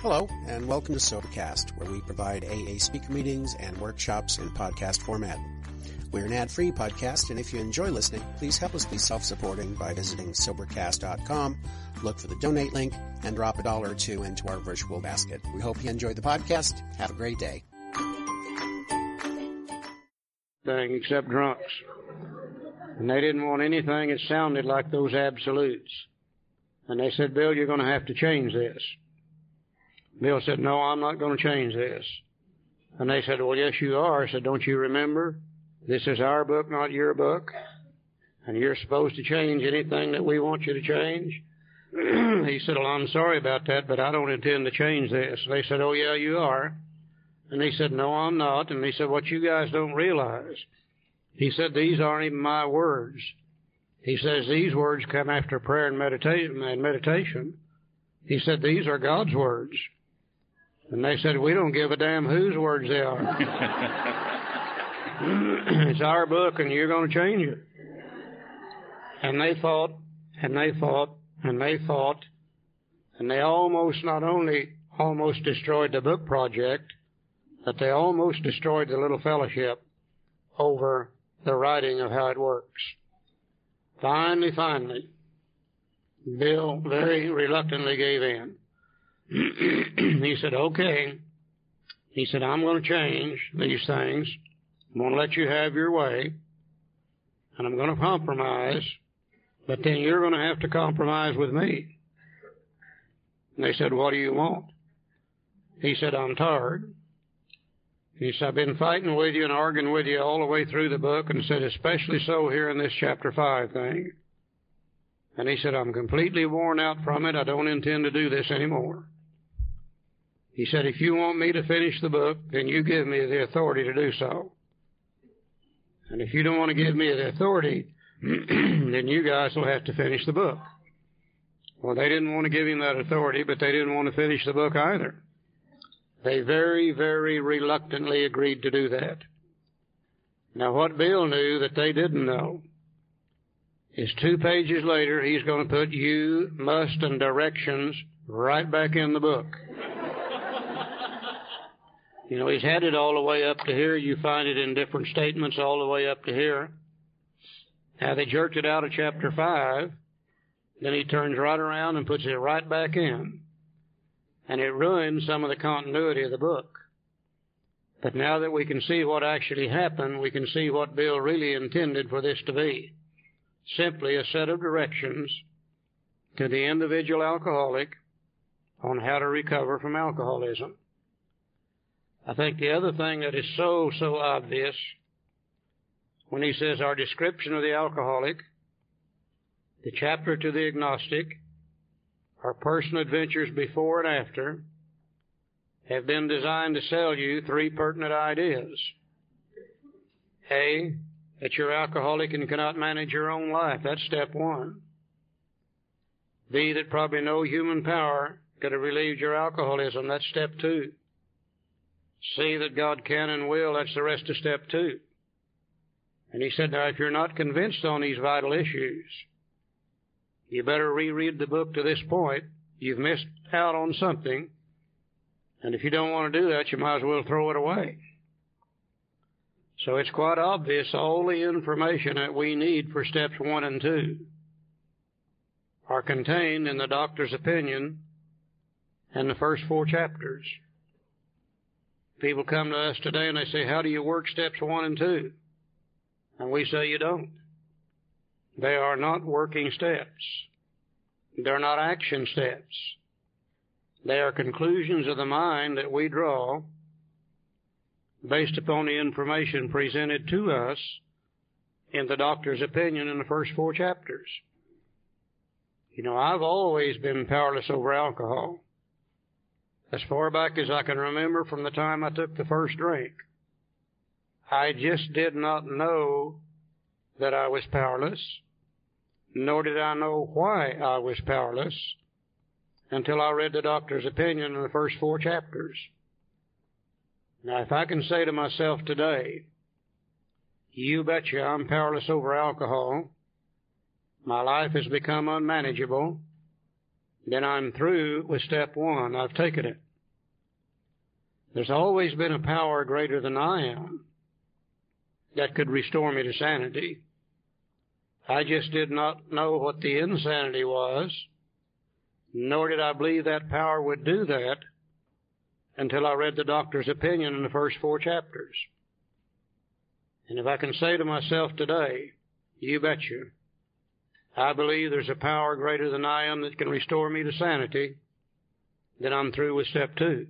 Hello, and welcome to Sobercast, where we provide AA speaker meetings and workshops in podcast format. We're an ad-free podcast, and if you enjoy listening, please help us be self-supporting by visiting Sobercast.com, look for the donate link, and drop a dollar or two into our virtual basket. We hope you enjoyed the podcast. Have a great day. Thing except drunks. And they didn't want anything that sounded like those absolutes. And they said, Bill, you're going to have to change this. Bill said, No, I'm not going to change this. And they said, Well, yes, you are. I said, Don't you remember? This is our book, not your book. And you're supposed to change anything that we want you to change. he said, Well, I'm sorry about that, but I don't intend to change this. They said, Oh, yeah, you are. And he said, No, I'm not. And he said, What you guys don't realize. He said, These aren't even my words. He says, These words come after prayer and meditation. And meditation. He said, These are God's words. And they said, We don't give a damn whose words they are. it's our book and you're going to change it. And they fought, and they fought, and they fought, and they almost not only almost destroyed the book project, but they almost destroyed the little fellowship over the writing of how it works. Finally, finally, Bill very reluctantly gave in. He said, okay. He said, I'm going to change these things. I'm going to let you have your way. And I'm going to compromise. But then you're going to have to compromise with me. And they said, what do you want? He said, I'm tired. He said, I've been fighting with you and arguing with you all the way through the book and said, especially so here in this chapter 5 thing. And he said, I'm completely worn out from it. I don't intend to do this anymore. He said, if you want me to finish the book, then you give me the authority to do so. And if you don't want to give me the authority, then you guys will have to finish the book. Well, they didn't want to give him that authority, but they didn't want to finish the book either. They very, very reluctantly agreed to do that. Now, what Bill knew that they didn't know is two pages later, he's going to put you, must, and directions right back in the book. You know, he's had it all the way up to here. You find it in different statements all the way up to here. Now they jerked it out of chapter 5. Then he turns right around and puts it right back in. And it ruins some of the continuity of the book. But now that we can see what actually happened, we can see what Bill really intended for this to be. Simply a set of directions to the individual alcoholic on how to recover from alcoholism. I think the other thing that is so, so obvious when he says our description of the alcoholic, the chapter to the agnostic, our personal adventures before and after, have been designed to sell you three pertinent ideas. A, that you're alcoholic and cannot manage your own life. That's step one. B, that probably no human power could have relieved your alcoholism. That's step two. See that God can and will, that's the rest of step two. And he said, now if you're not convinced on these vital issues, you better reread the book to this point. You've missed out on something. And if you don't want to do that, you might as well throw it away. So it's quite obvious all the information that we need for steps one and two are contained in the doctor's opinion and the first four chapters. People come to us today and they say, How do you work steps one and two? And we say, You don't. They are not working steps. They're not action steps. They are conclusions of the mind that we draw based upon the information presented to us in the doctor's opinion in the first four chapters. You know, I've always been powerless over alcohol as far back as I can remember from the time I took the first drink. I just did not know that I was powerless, nor did I know why I was powerless until I read the doctor's opinion in the first four chapters. Now, if I can say to myself today, you betcha I'm powerless over alcohol, my life has become unmanageable, then I'm through with step one. I've taken it. There's always been a power greater than I am that could restore me to sanity. I just did not know what the insanity was, nor did I believe that power would do that until I read the doctor's opinion in the first four chapters. And if I can say to myself today, you betcha, I believe there's a power greater than I am that can restore me to sanity, then I'm through with step two.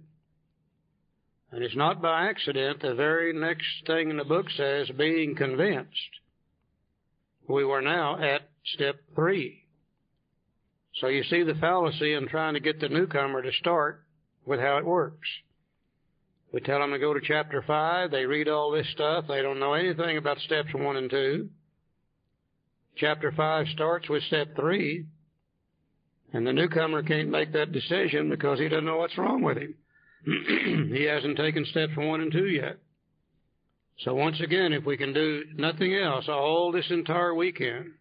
And it's not by accident. The very next thing in the book says, being convinced. We were now at step three. So you see the fallacy in trying to get the newcomer to start with how it works. We tell them to go to chapter 5. They read all this stuff. They don't know anything about steps 1 and 2. Chapter 5 starts with step 3. And the newcomer can't make that decision because he doesn't know what's wrong with him. he hasn't taken steps 1 and 2 yet. So once again, if we can do nothing else all this entire weekend,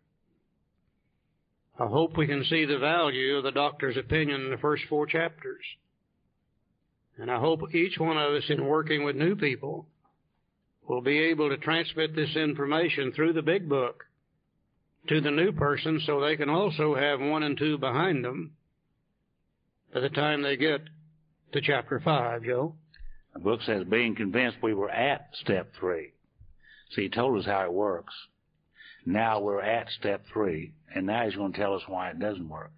I hope we can see the value of the doctor's opinion in the first four chapters. And I hope each one of us in working with new people will be able to transmit this information through the big book to the new person so they can also have one and two behind them by the time they get to chapter five, Joe. The book says, being convinced we were at step three. See, he told us how it works. Now we're at step three, and now he's going to tell us why it doesn't work.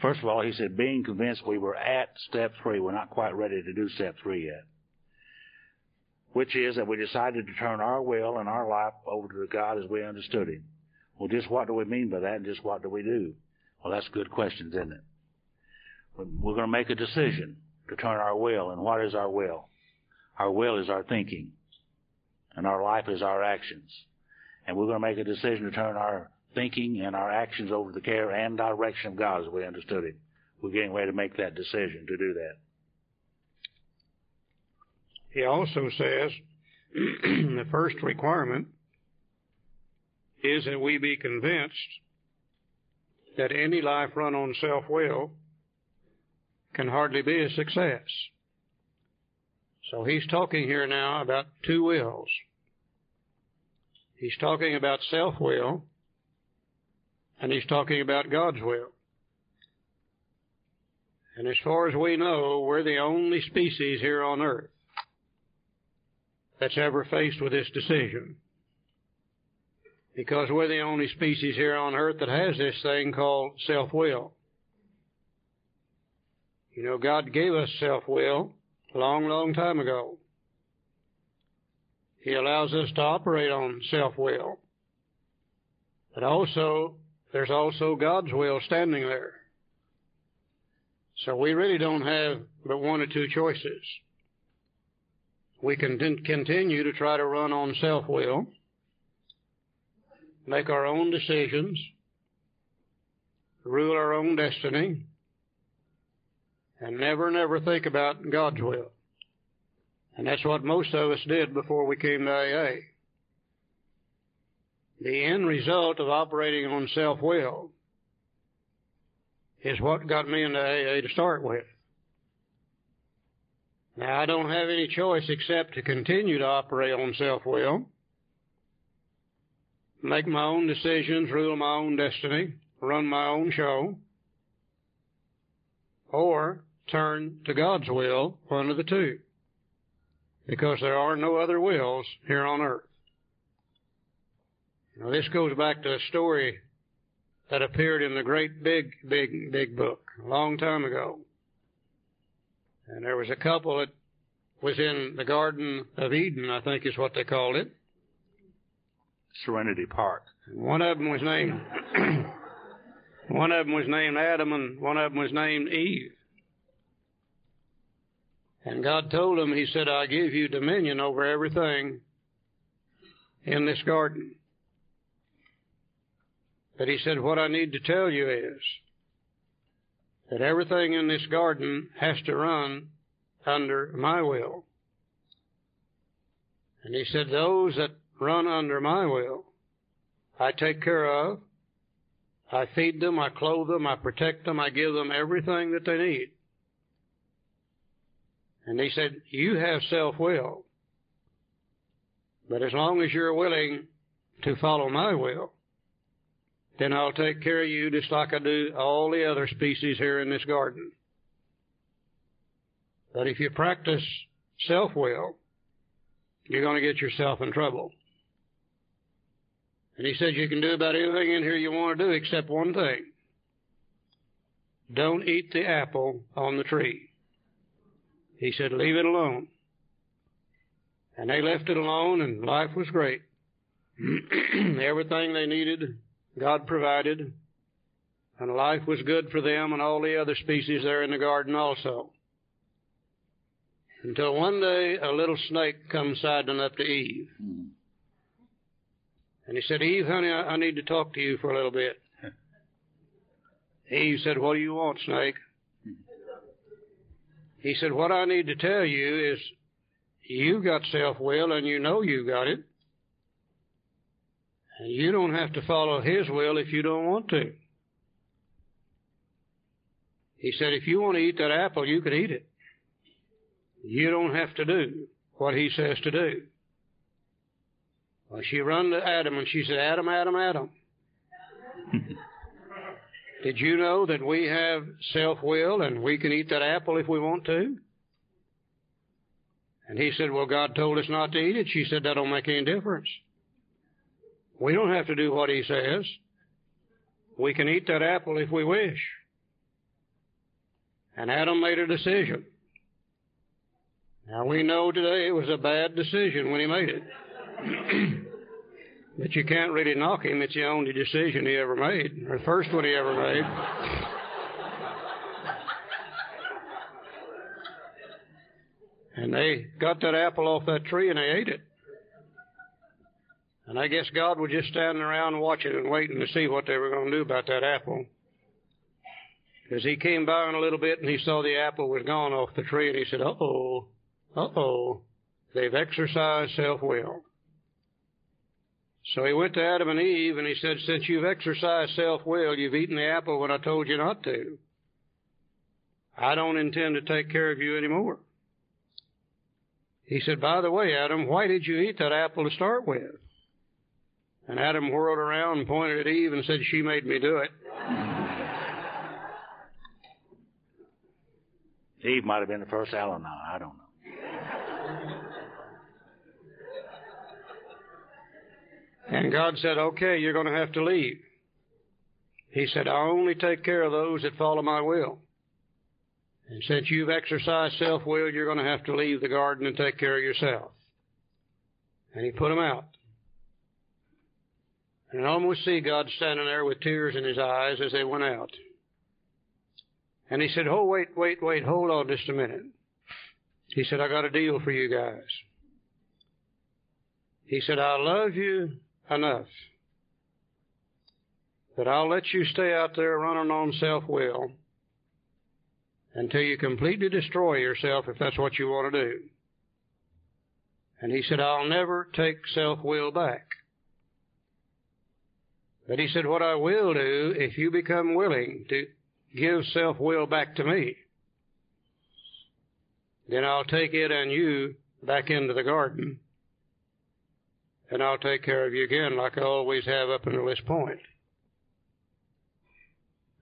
First of all, he said, being convinced we were at step three, we're not quite ready to do step three yet. Which is that we decided to turn our will and our life over to God as we understood Him. Well, just what do we mean by that and just what do we do? Well, that's good questions, isn't it? We're going to make a decision to turn our will. And what is our will? Our will is our thinking. And our life is our actions. And we're going to make a decision to turn our thinking and our actions over to the care and direction of God as we understood it. We're getting ready to make that decision to do that. He also says the first requirement is that we be convinced that any life run on self will can hardly be a success. So he's talking here now about two wills. He's talking about self will and he's talking about God's will. And as far as we know, we're the only species here on earth that's ever faced with this decision. Because we're the only species here on earth that has this thing called self-will. You know, God gave us self-will a long, long time ago. He allows us to operate on self-will. But also, there's also God's will standing there. So we really don't have but one or two choices. We can continue to try to run on self-will, make our own decisions, rule our own destiny, and never, never think about God's will. And that's what most of us did before we came to AA. The end result of operating on self will is what got me into AA to start with. Now, I don't have any choice except to continue to operate on self will, make my own decisions, rule my own destiny, run my own show, or turn to God's will, one of the two. Because there are no other wills here on earth. Now, this goes back to a story that appeared in the great big, big, big book a long time ago. And there was a couple that was in the Garden of Eden, I think is what they called it. Serenity Park. One of them was named, one of them was named Adam and one of them was named Eve. And God told them, He said, I give you dominion over everything in this garden. But he said, What I need to tell you is that everything in this garden has to run under my will. And he said, Those that run under my will, I take care of. I feed them, I clothe them, I protect them, I give them everything that they need. And he said, You have self will. But as long as you're willing to follow my will, then I'll take care of you just like I do all the other species here in this garden. But if you practice self will, you're going to get yourself in trouble. And he said you can do about anything in here you want to do except one thing. Don't eat the apple on the tree. He said, leave it alone. And they left it alone, and life was great. Everything they needed, God provided. And life was good for them and all the other species there in the garden also. Until one day a little snake comes sidling up to Eve. Hmm. And he said, Eve, honey, I, I need to talk to you for a little bit. Eve said, What do you want, snake? He said, What I need to tell you is you've got self will and you know you got it. And you don't have to follow his will if you don't want to. He said, If you want to eat that apple, you can eat it. You don't have to do what he says to do. Well, she run to Adam and she said, Adam, Adam, Adam. Did you know that we have self will and we can eat that apple if we want to? And he said, Well, God told us not to eat it. She said, That don't make any difference. We don't have to do what he says. We can eat that apple if we wish. And Adam made a decision. Now we know today it was a bad decision when he made it. But you can't really knock him. It's the only decision he ever made, or the first one he ever made. and they got that apple off that tree and they ate it. And I guess God was just standing around watching and waiting to see what they were going to do about that apple. Because he came by in a little bit and he saw the apple was gone off the tree and he said, uh oh, uh oh, they've exercised self will. So he went to Adam and Eve and he said, Since you've exercised self will, you've eaten the apple when I told you not to. I don't intend to take care of you anymore. He said, By the way, Adam, why did you eat that apple to start with? And Adam whirled around and pointed at Eve and said, She made me do it. Eve might have been the first Al-Anon. I don't know. And God said, Okay, you're going to have to leave. He said, I only take care of those that follow my will. And since you've exercised self will, you're going to have to leave the garden and take care of yourself. And he put them out. And I almost see God standing there with tears in his eyes as they went out. And he said, Oh, wait, wait, wait, hold on just a minute. He said, I got a deal for you guys. He said, I love you enough that I'll let you stay out there running on self will until you completely destroy yourself if that's what you want to do. And he said, I'll never take self will back. But he said, What I will do, if you become willing to give self will back to me, then I'll take it and you back into the garden and I'll take care of you again like I always have up until this point.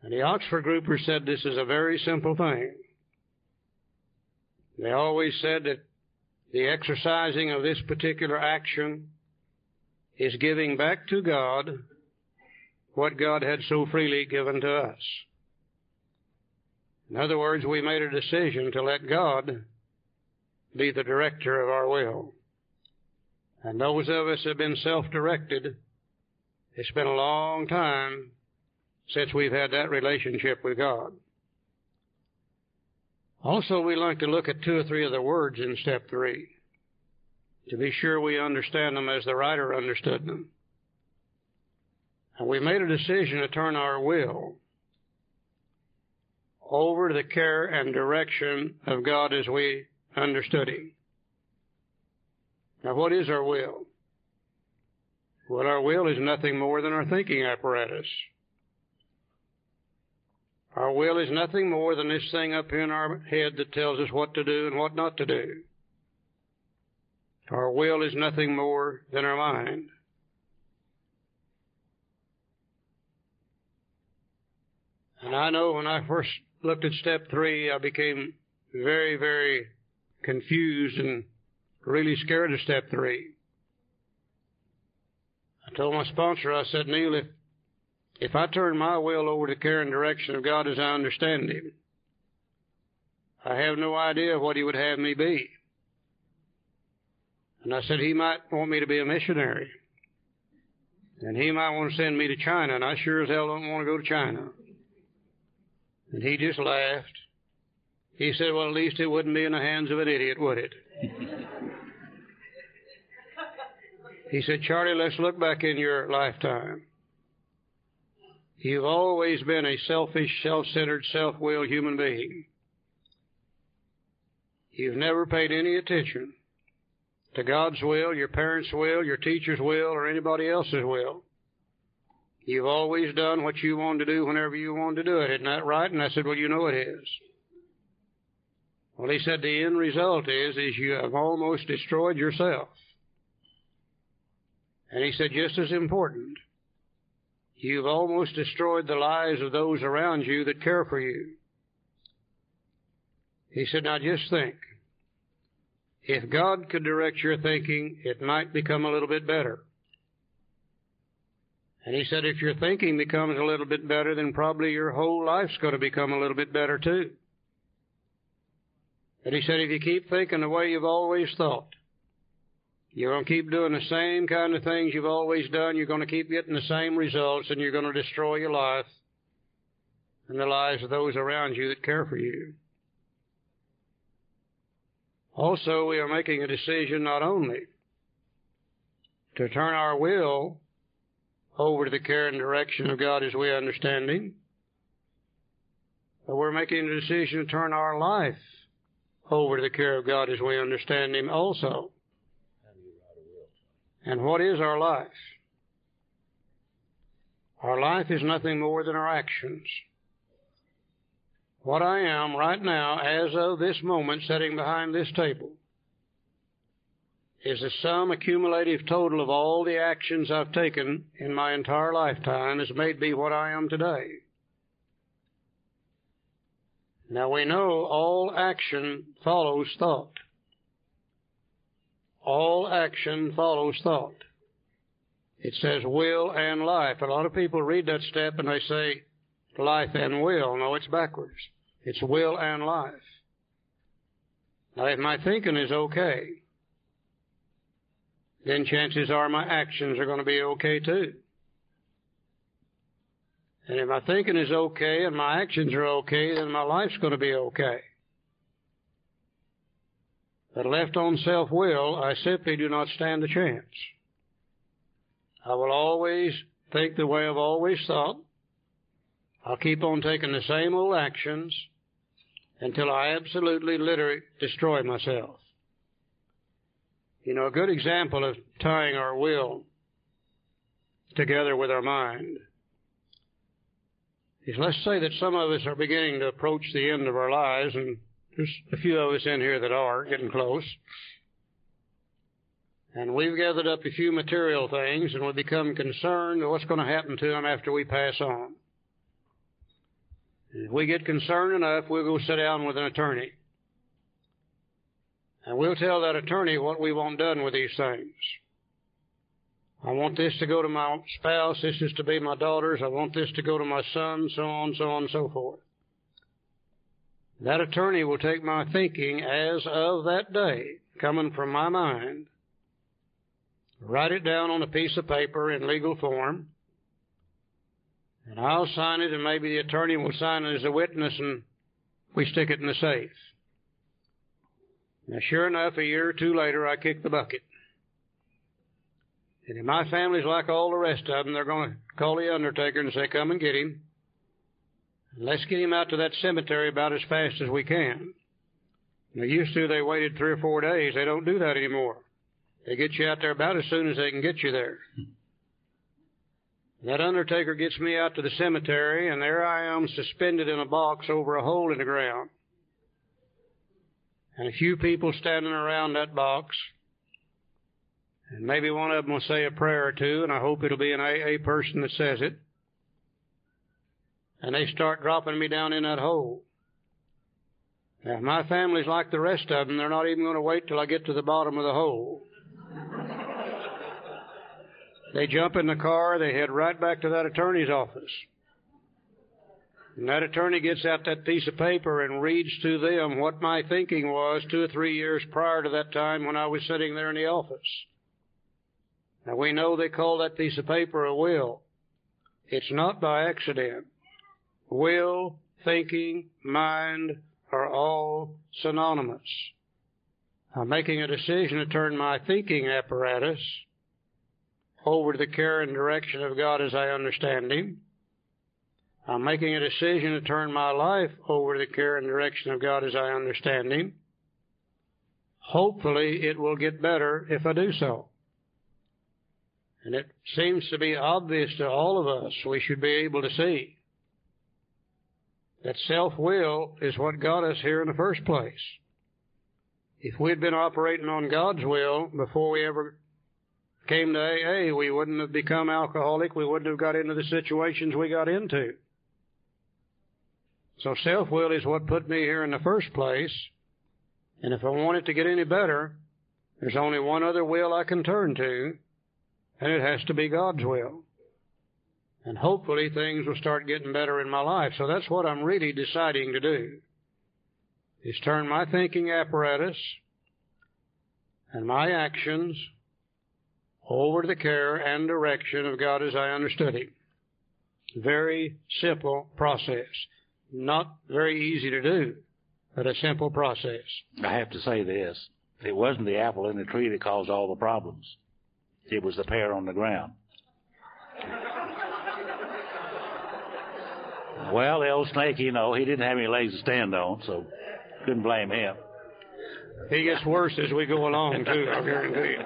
And the Oxford groupers said this is a very simple thing. They always said that the exercising of this particular action is giving back to God what God had so freely given to us. In other words, we made a decision to let God be the director of our will. And those of us have been self-directed. It's been a long time since we've had that relationship with God. Also, we like to look at two or three of the words in step three to be sure we understand them as the writer understood them. And we made a decision to turn our will over to the care and direction of God as we understood Him. Now, what is our will? Well, our will is nothing more than our thinking apparatus. Our will is nothing more than this thing up here in our head that tells us what to do and what not to do. Our will is nothing more than our mind. And I know when I first looked at step three, I became very, very confused and really scared of step three. I told my sponsor, I said, Neil, if, if I turn my will over to care and direction of God as I understand Him, I have no idea what He would have me be. And I said, He might want me to be a missionary. And He might want to send me to China, and I sure as hell don't want to go to China. And he just laughed. He said, Well, at least it wouldn't be in the hands of an idiot, would it? he said, Charlie, let's look back in your lifetime. You've always been a selfish, self centered, self willed human being. You've never paid any attention to God's will, your parents' will, your teacher's will, or anybody else's will. You've always done what you wanted to do whenever you wanted to do it. Isn't that right? And I said, Well, you know it is. Well, he said the end result is is you have almost destroyed yourself. And he said, just as important, you've almost destroyed the lives of those around you that care for you. He said, now just think. If God could direct your thinking, it might become a little bit better. And he said, if your thinking becomes a little bit better, then probably your whole life's going to become a little bit better too. And he said, if you keep thinking the way you've always thought, you're going to keep doing the same kind of things you've always done. You're going to keep getting the same results, and you're going to destroy your life and the lives of those around you that care for you. Also, we are making a decision not only to turn our will over to the care and direction of God as we understand Him, but we're making a decision to turn our life over to the care of God as we understand Him also. And what is our life? Our life is nothing more than our actions. What I am right now, as of this moment, sitting behind this table, is the sum accumulative total of all the actions I've taken in my entire lifetime has made me what I am today. Now we know all action follows thought. All action follows thought. It says will and life. A lot of people read that step and they say life and will. No, it's backwards. It's will and life. Now, if my thinking is okay, then chances are my actions are going to be okay too. And if my thinking is okay and my actions are okay, then my life's going to be okay. But left on self will, I simply do not stand a chance. I will always think the way I've always thought. I'll keep on taking the same old actions until I absolutely, literally destroy myself. You know, a good example of tying our will together with our mind is let's say that some of us are beginning to approach the end of our lives, and there's a few of us in here that are getting close. And we've gathered up a few material things, and we become concerned what's going to happen to them after we pass on. If we get concerned enough, we'll go sit down with an attorney. And we'll tell that attorney what we want done with these things. I want this to go to my spouse. This is to be my daughter's. I want this to go to my son, so on, so on, so forth. That attorney will take my thinking as of that day, coming from my mind, write it down on a piece of paper in legal form, and I'll sign it, and maybe the attorney will sign it as a witness, and we stick it in the safe. Now, sure enough, a year or two later, I kick the bucket. And if my family's like all the rest of them, they're going to call the undertaker and say, come and get him. Let's get him out to that cemetery about as fast as we can. Now, used to, they waited three or four days. They don't do that anymore. They get you out there about as soon as they can get you there. That undertaker gets me out to the cemetery, and there I am suspended in a box over a hole in the ground. And a few people standing around that box. And maybe one of them will say a prayer or two, and I hope it'll be an AA person that says it. And they start dropping me down in that hole. Now, my family's like the rest of them. They're not even going to wait till I get to the bottom of the hole. They jump in the car, they head right back to that attorney's office. And that attorney gets out that piece of paper and reads to them what my thinking was two or three years prior to that time when I was sitting there in the office. Now we know they call that piece of paper a will. It's not by accident. Will, thinking, mind are all synonymous. I'm making a decision to turn my thinking apparatus over to the care and direction of God as I understand Him. I'm making a decision to turn my life over to the care and direction of God as I understand Him. Hopefully, it will get better if I do so. And it seems to be obvious to all of us, we should be able to see that self will is what got us here in the first place. If we'd been operating on God's will before we ever came to AA, we wouldn't have become alcoholic. We wouldn't have got into the situations we got into. So self will is what put me here in the first place. And if I want it to get any better, there's only one other will I can turn to, and it has to be God's will. And hopefully things will start getting better in my life. So that's what I'm really deciding to do. Is turn my thinking apparatus and my actions over to the care and direction of God as I understood Him. Very simple process. Not very easy to do, but a simple process. I have to say this. It wasn't the apple in the tree that caused all the problems. It was the pear on the ground. Well, the old snake, you know, he didn't have any legs to stand on, so couldn't blame him. He gets worse as we go along, too, I guarantee you.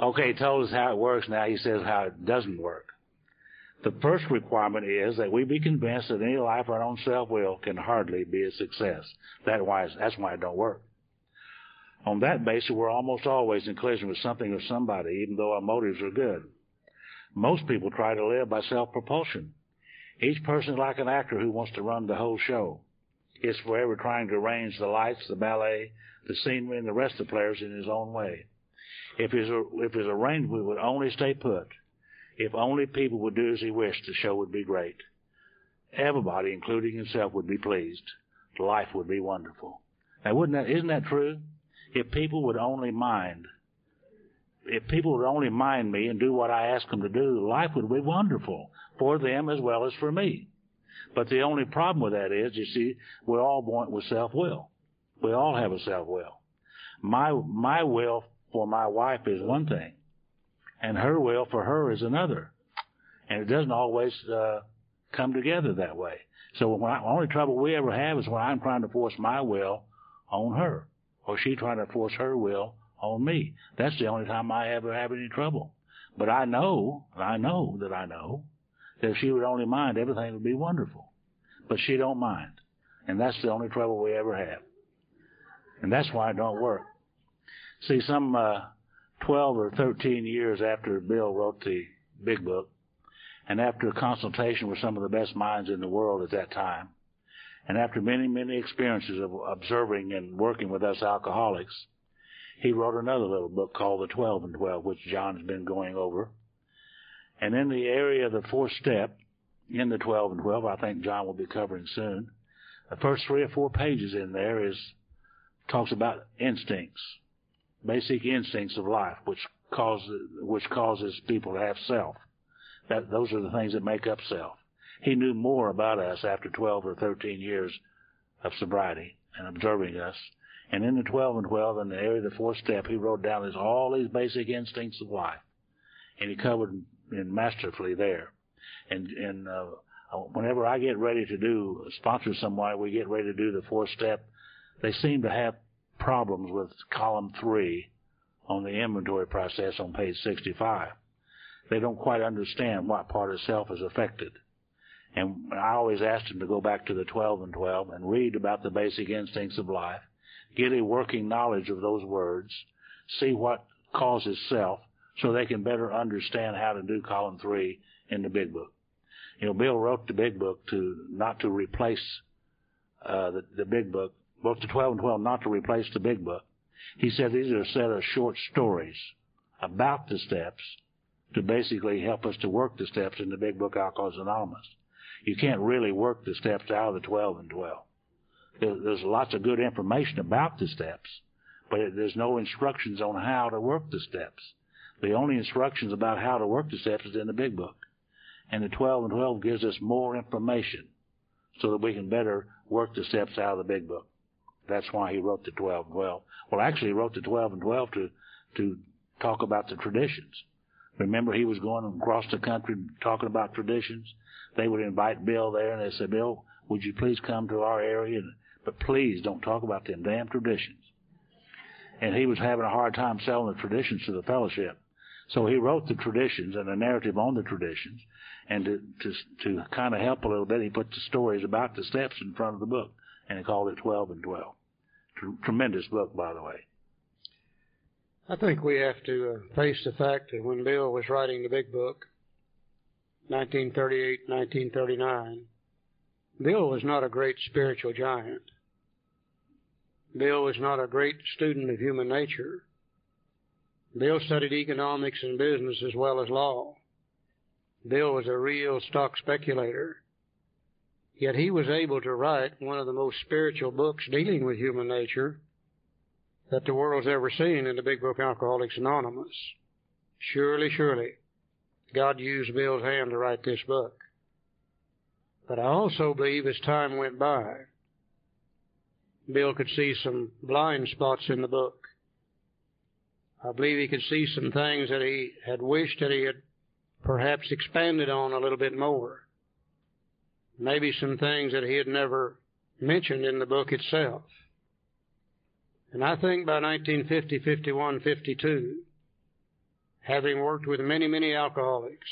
Okay, he told us how it works. Now he says how it doesn't work. The first requirement is that we be convinced that any life our own self will can hardly be a success. That why, that's why it don't work. On that basis, we're almost always in collision with something or somebody, even though our motives are good. Most people try to live by self-propulsion. Each person is like an actor who wants to run the whole show. Is forever trying to arrange the lights, the ballet, the scenery, and the rest of the players in his own way. If his, if his arrangement would only stay put, if only people would do as he wished, the show would be great. Everybody, including himself, would be pleased. Life would be wonderful. Now, wouldn't that, isn't that true? If people would only mind, if people would only mind me and do what I ask them to do, life would be wonderful for them as well as for me. But the only problem with that is, you see, we're all born with self-will. We all have a self-will. My, my will for my wife is one thing, and her will for her is another. And it doesn't always uh, come together that way. So the only trouble we ever have is when I'm trying to force my will on her, or she trying to force her will on me. That's the only time I ever have any trouble. But I know, I know that I know, if she would only mind, everything would be wonderful. But she don't mind. And that's the only trouble we ever have. And that's why it don't work. See, some uh, 12 or 13 years after Bill wrote the Big Book, and after a consultation with some of the best minds in the world at that time, and after many, many experiences of observing and working with us alcoholics, he wrote another little book called The 12 and 12, which John's been going over. And in the area of the fourth step, in the 12 and 12, I think John will be covering soon, the first three or four pages in there is talks about instincts basic instincts of life, which causes which causes people to have self. That those are the things that make up self. He knew more about us after 12 or 13 years of sobriety and observing us. And in the 12 and 12, in the area of the fourth step, he wrote down this, all these basic instincts of life. And he covered in masterfully there. And, and, uh, whenever I get ready to do, sponsor somebody, we get ready to do the fourth step, they seem to have problems with column three on the inventory process on page 65. they don't quite understand what part of self is affected. And I always ask them to go back to the 12 and 12 and read about the basic instincts of life, get a working knowledge of those words, see what causes self, so they can better understand how to do column three in the big book. You know, Bill wrote the big book to not to replace uh, the, the big book, both the 12 and 12, not to replace the big book. He said these are a set of short stories about the steps to basically help us to work the steps in the big book Alcoholics Anonymous. You can't really work the steps out of the 12 and 12. There's lots of good information about the steps, but there's no instructions on how to work the steps. The only instructions about how to work the steps is in the big book. And the 12 and 12 gives us more information so that we can better work the steps out of the big book. That's why he wrote the 12 and 12. Well, actually, he wrote the 12 and 12 to, to talk about the traditions. Remember, he was going across the country talking about traditions. They would invite Bill there, and they said, "Bill, would you please come to our area? But please don't talk about them damn traditions." And he was having a hard time selling the traditions to the fellowship. So he wrote the traditions and a narrative on the traditions, and to to, to kind of help a little bit, he put the stories about the steps in front of the book, and he called it Twelve and Twelve. tremendous book, by the way. I think we have to uh, face the fact that when Bill was writing the big book, 1938, 1939, Bill was not a great spiritual giant. Bill was not a great student of human nature. Bill studied economics and business as well as law. Bill was a real stock speculator. Yet he was able to write one of the most spiritual books dealing with human nature that the world's ever seen in the big book Alcoholics Anonymous. Surely, surely, God used Bill's hand to write this book. But I also believe as time went by, Bill could see some blind spots in the book. I believe he could see some things that he had wished that he had perhaps expanded on a little bit more. Maybe some things that he had never mentioned in the book itself. And I think by 1950, 51, 52, having worked with many, many alcoholics,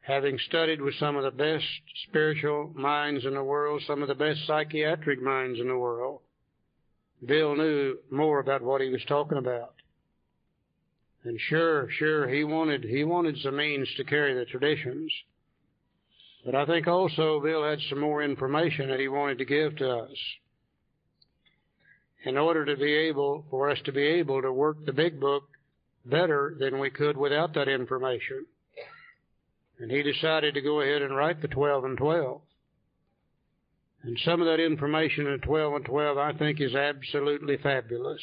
having studied with some of the best spiritual minds in the world, some of the best psychiatric minds in the world, Bill knew more about what he was talking about. And sure, sure, he wanted he wanted some means to carry the traditions. But I think also Bill had some more information that he wanted to give to us in order to be able, for us to be able to work the big book better than we could without that information. And he decided to go ahead and write the 12 and 12. And some of that information in 12 and 12 I think is absolutely fabulous.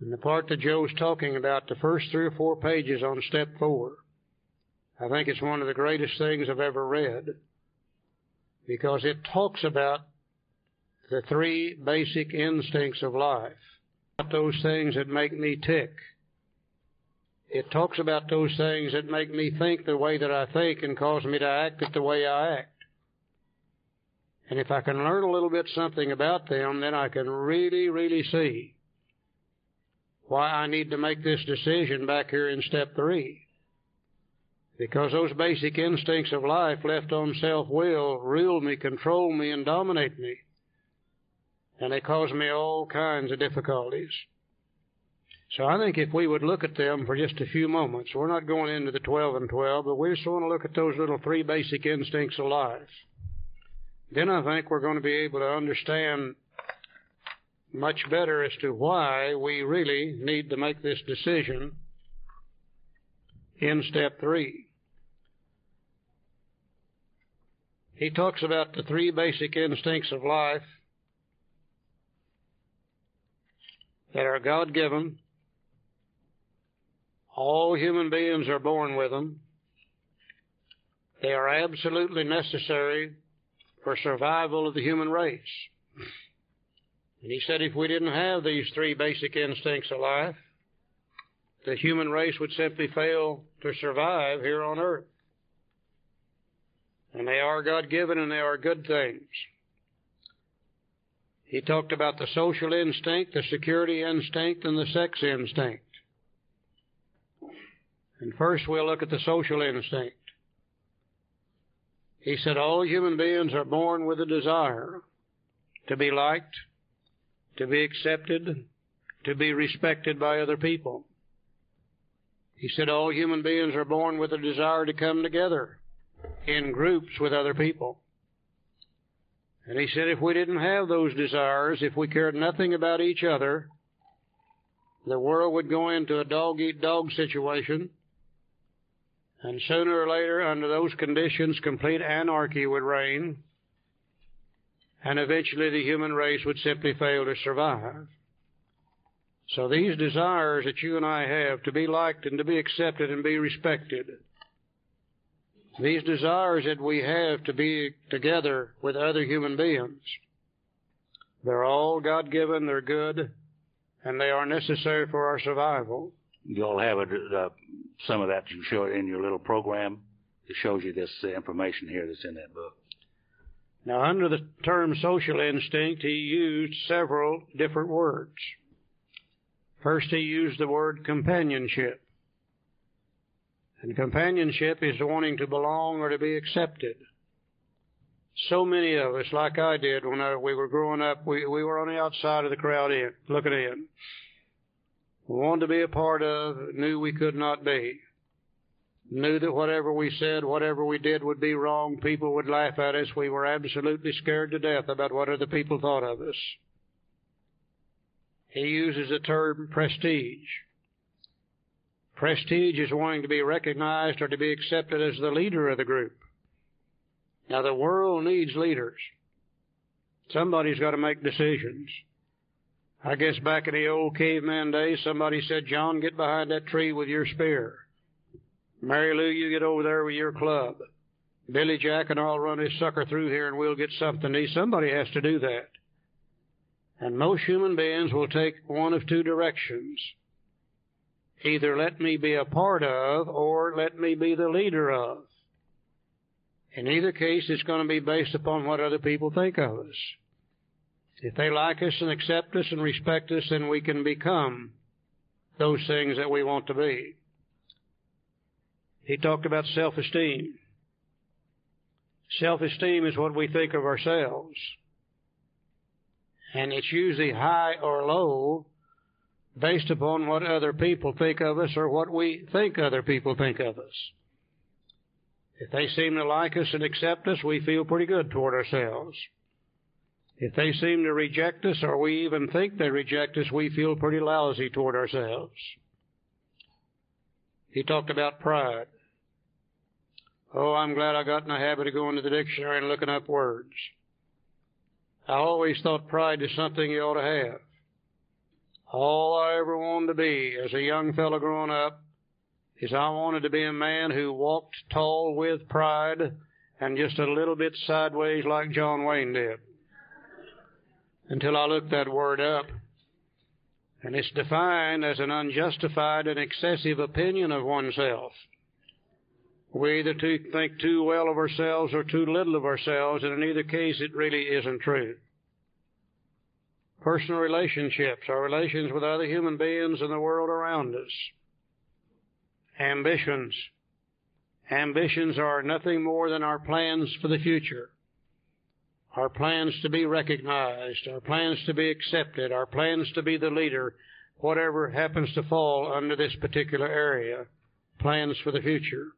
And the part that Joe's talking about, the first three or four pages on step four, I think it's one of the greatest things I've ever read because it talks about the three basic instincts of life, those things that make me tick. It talks about those things that make me think the way that I think and cause me to act the way I act. And if I can learn a little bit something about them, then I can really, really see why I need to make this decision back here in step three. Because those basic instincts of life left on self-will rule me, control me, and dominate me and they cause me all kinds of difficulties. So I think if we would look at them for just a few moments, we're not going into the 12 and 12, but we just want to look at those little three basic instincts of life. Then I think we're going to be able to understand much better as to why we really need to make this decision in step three. He talks about the three basic instincts of life that are God given. All human beings are born with them. They are absolutely necessary for survival of the human race. And he said if we didn't have these three basic instincts of life, the human race would simply fail to survive here on earth. And they are God given and they are good things. He talked about the social instinct, the security instinct, and the sex instinct. And first we'll look at the social instinct. He said all human beings are born with a desire to be liked, to be accepted, to be respected by other people. He said all human beings are born with a desire to come together in groups with other people. And he said if we didn't have those desires, if we cared nothing about each other, the world would go into a dog eat dog situation. And sooner or later, under those conditions, complete anarchy would reign. And eventually the human race would simply fail to survive. So these desires that you and I have to be liked and to be accepted and be respected, these desires that we have to be together with other human beings, they're all God given, they're good, and they are necessary for our survival. You'll have a, uh, some of that you show in your little program. It shows you this uh, information here that's in that book. Now, under the term social instinct, he used several different words. First, he used the word companionship. And companionship is wanting to belong or to be accepted. So many of us, like I did when I, we were growing up, we, we were on the outside of the crowd in, looking in. We wanted to be a part of, knew we could not be. Knew that whatever we said, whatever we did would be wrong. People would laugh at us. We were absolutely scared to death about what other people thought of us. He uses the term prestige. Prestige is wanting to be recognized or to be accepted as the leader of the group. Now the world needs leaders. Somebody's got to make decisions. I guess back in the old caveman days, somebody said, John, get behind that tree with your spear. Mary Lou, you get over there with your club. Billy Jack and I'll run this sucker through here and we'll get something to eat. Somebody has to do that. And most human beings will take one of two directions. Either let me be a part of or let me be the leader of. In either case, it's going to be based upon what other people think of us. If they like us and accept us and respect us, then we can become those things that we want to be. He talked about self-esteem. Self-esteem is what we think of ourselves and it's usually high or low based upon what other people think of us or what we think other people think of us. If they seem to like us and accept us, we feel pretty good toward ourselves. If they seem to reject us or we even think they reject us, we feel pretty lousy toward ourselves. He talked about pride. Oh, I'm glad I got in the habit of going to the dictionary and looking up words. I always thought pride is something you ought to have. All I ever wanted to be as a young fellow growing up is I wanted to be a man who walked tall with pride and just a little bit sideways like John Wayne did. Until I looked that word up. And it's defined as an unjustified and excessive opinion of oneself. We either too, think too well of ourselves or too little of ourselves, and in either case, it really isn't true. Personal relationships, our relations with other human beings and the world around us. Ambitions. Ambitions are nothing more than our plans for the future. Our plans to be recognized, our plans to be accepted, our plans to be the leader, whatever happens to fall under this particular area. Plans for the future.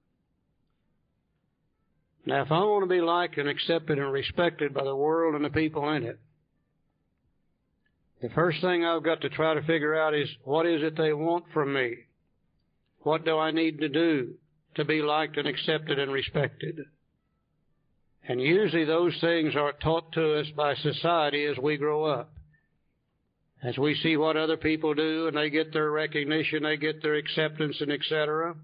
Now, if I want to be liked and accepted and respected by the world and the people in it, the first thing I've got to try to figure out is what is it they want from me? What do I need to do to be liked and accepted and respected? And usually those things are taught to us by society as we grow up. As we see what other people do and they get their recognition, they get their acceptance and etc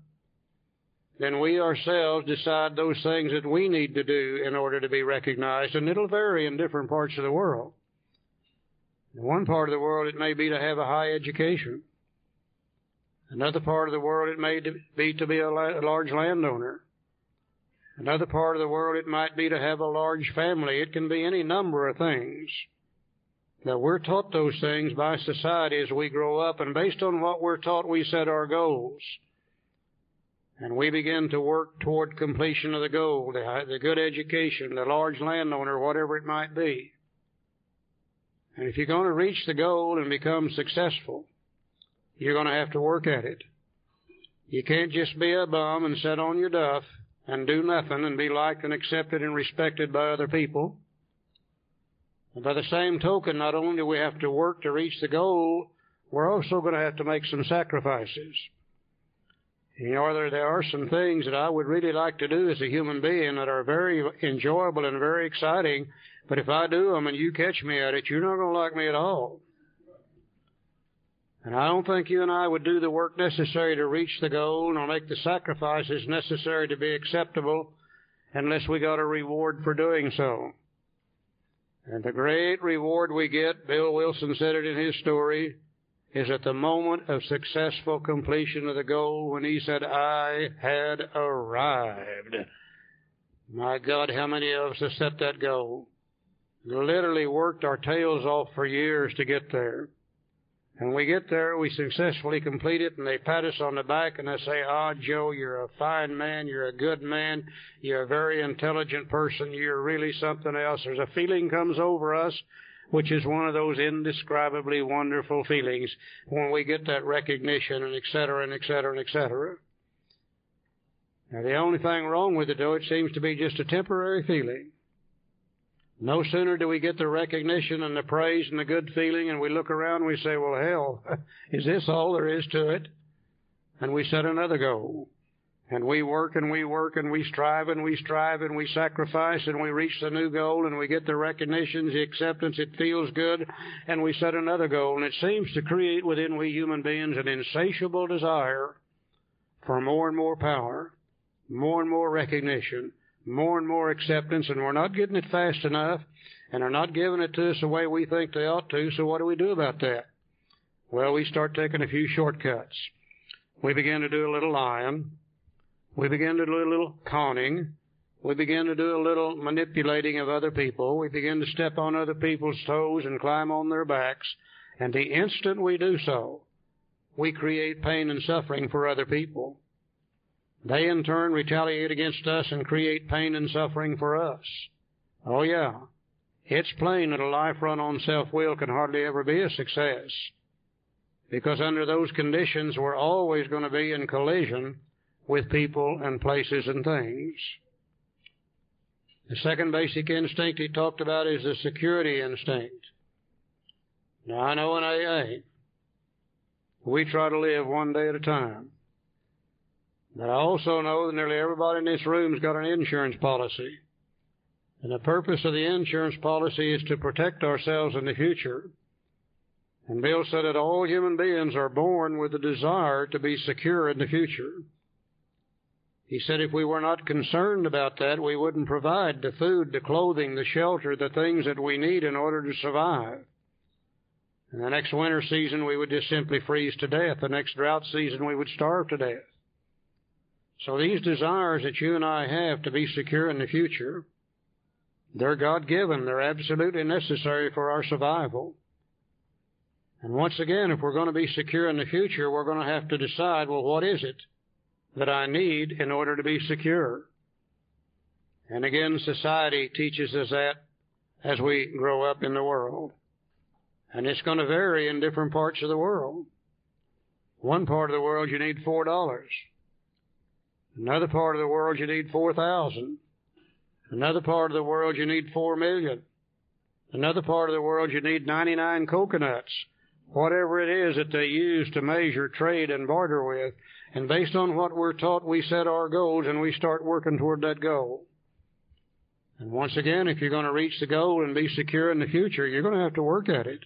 then we ourselves decide those things that we need to do in order to be recognized, and it'll vary in different parts of the world. In one part of the world, it may be to have a high education. Another part of the world, it may be to be a large landowner. Another part of the world, it might be to have a large family. It can be any number of things. Now, we're taught those things by society as we grow up, and based on what we're taught, we set our goals. And we begin to work toward completion of the goal, the, the good education, the large landowner, whatever it might be. And if you're going to reach the goal and become successful, you're going to have to work at it. You can't just be a bum and sit on your duff and do nothing and be liked and accepted and respected by other people. And by the same token, not only do we have to work to reach the goal, we're also going to have to make some sacrifices. You know, there, there are some things that I would really like to do as a human being that are very enjoyable and very exciting, but if I do them and you catch me at it, you're not going to like me at all. And I don't think you and I would do the work necessary to reach the goal nor make the sacrifices necessary to be acceptable unless we got a reward for doing so. And the great reward we get, Bill Wilson said it in his story, is at the moment of successful completion of the goal when he said, I had arrived. My God, how many of us have set that goal? Literally worked our tails off for years to get there. And we get there, we successfully complete it, and they pat us on the back and they say, Ah, Joe, you're a fine man, you're a good man, you're a very intelligent person, you're really something else. There's a feeling comes over us which is one of those indescribably wonderful feelings when we get that recognition and et cetera and et cetera and et cetera. Now the only thing wrong with it though, it seems to be just a temporary feeling. No sooner do we get the recognition and the praise and the good feeling and we look around and we say, well hell, is this all there is to it? And we set another goal. And we work and we work and we strive and we strive and we sacrifice and we reach the new goal and we get the recognition, the acceptance, it feels good, and we set another goal. And it seems to create within we human beings an insatiable desire for more and more power, more and more recognition, more and more acceptance, and we're not getting it fast enough, and they're not giving it to us the way we think they ought to, so what do we do about that? Well, we start taking a few shortcuts. We begin to do a little lying. We begin to do a little conning. We begin to do a little manipulating of other people. We begin to step on other people's toes and climb on their backs. And the instant we do so, we create pain and suffering for other people. They in turn retaliate against us and create pain and suffering for us. Oh yeah. It's plain that a life run on self-will can hardly ever be a success. Because under those conditions, we're always going to be in collision with people and places and things. The second basic instinct he talked about is the security instinct. Now I know in AA, we try to live one day at a time. But I also know that nearly everybody in this room's got an insurance policy. And the purpose of the insurance policy is to protect ourselves in the future. And Bill said that all human beings are born with the desire to be secure in the future. He said if we were not concerned about that, we wouldn't provide the food, the clothing, the shelter, the things that we need in order to survive. In the next winter season, we would just simply freeze to death. The next drought season, we would starve to death. So these desires that you and I have to be secure in the future, they're God given. They're absolutely necessary for our survival. And once again, if we're going to be secure in the future, we're going to have to decide, well, what is it? That I need in order to be secure. And again, society teaches us that as we grow up in the world. And it's going to vary in different parts of the world. One part of the world you need four dollars. Another part of the world you need four thousand. Another part of the world you need four million. Another part of the world you need 99 coconuts. Whatever it is that they use to measure, trade, and barter with, and based on what we're taught, we set our goals and we start working toward that goal. And once again, if you're going to reach the goal and be secure in the future, you're going to have to work at it.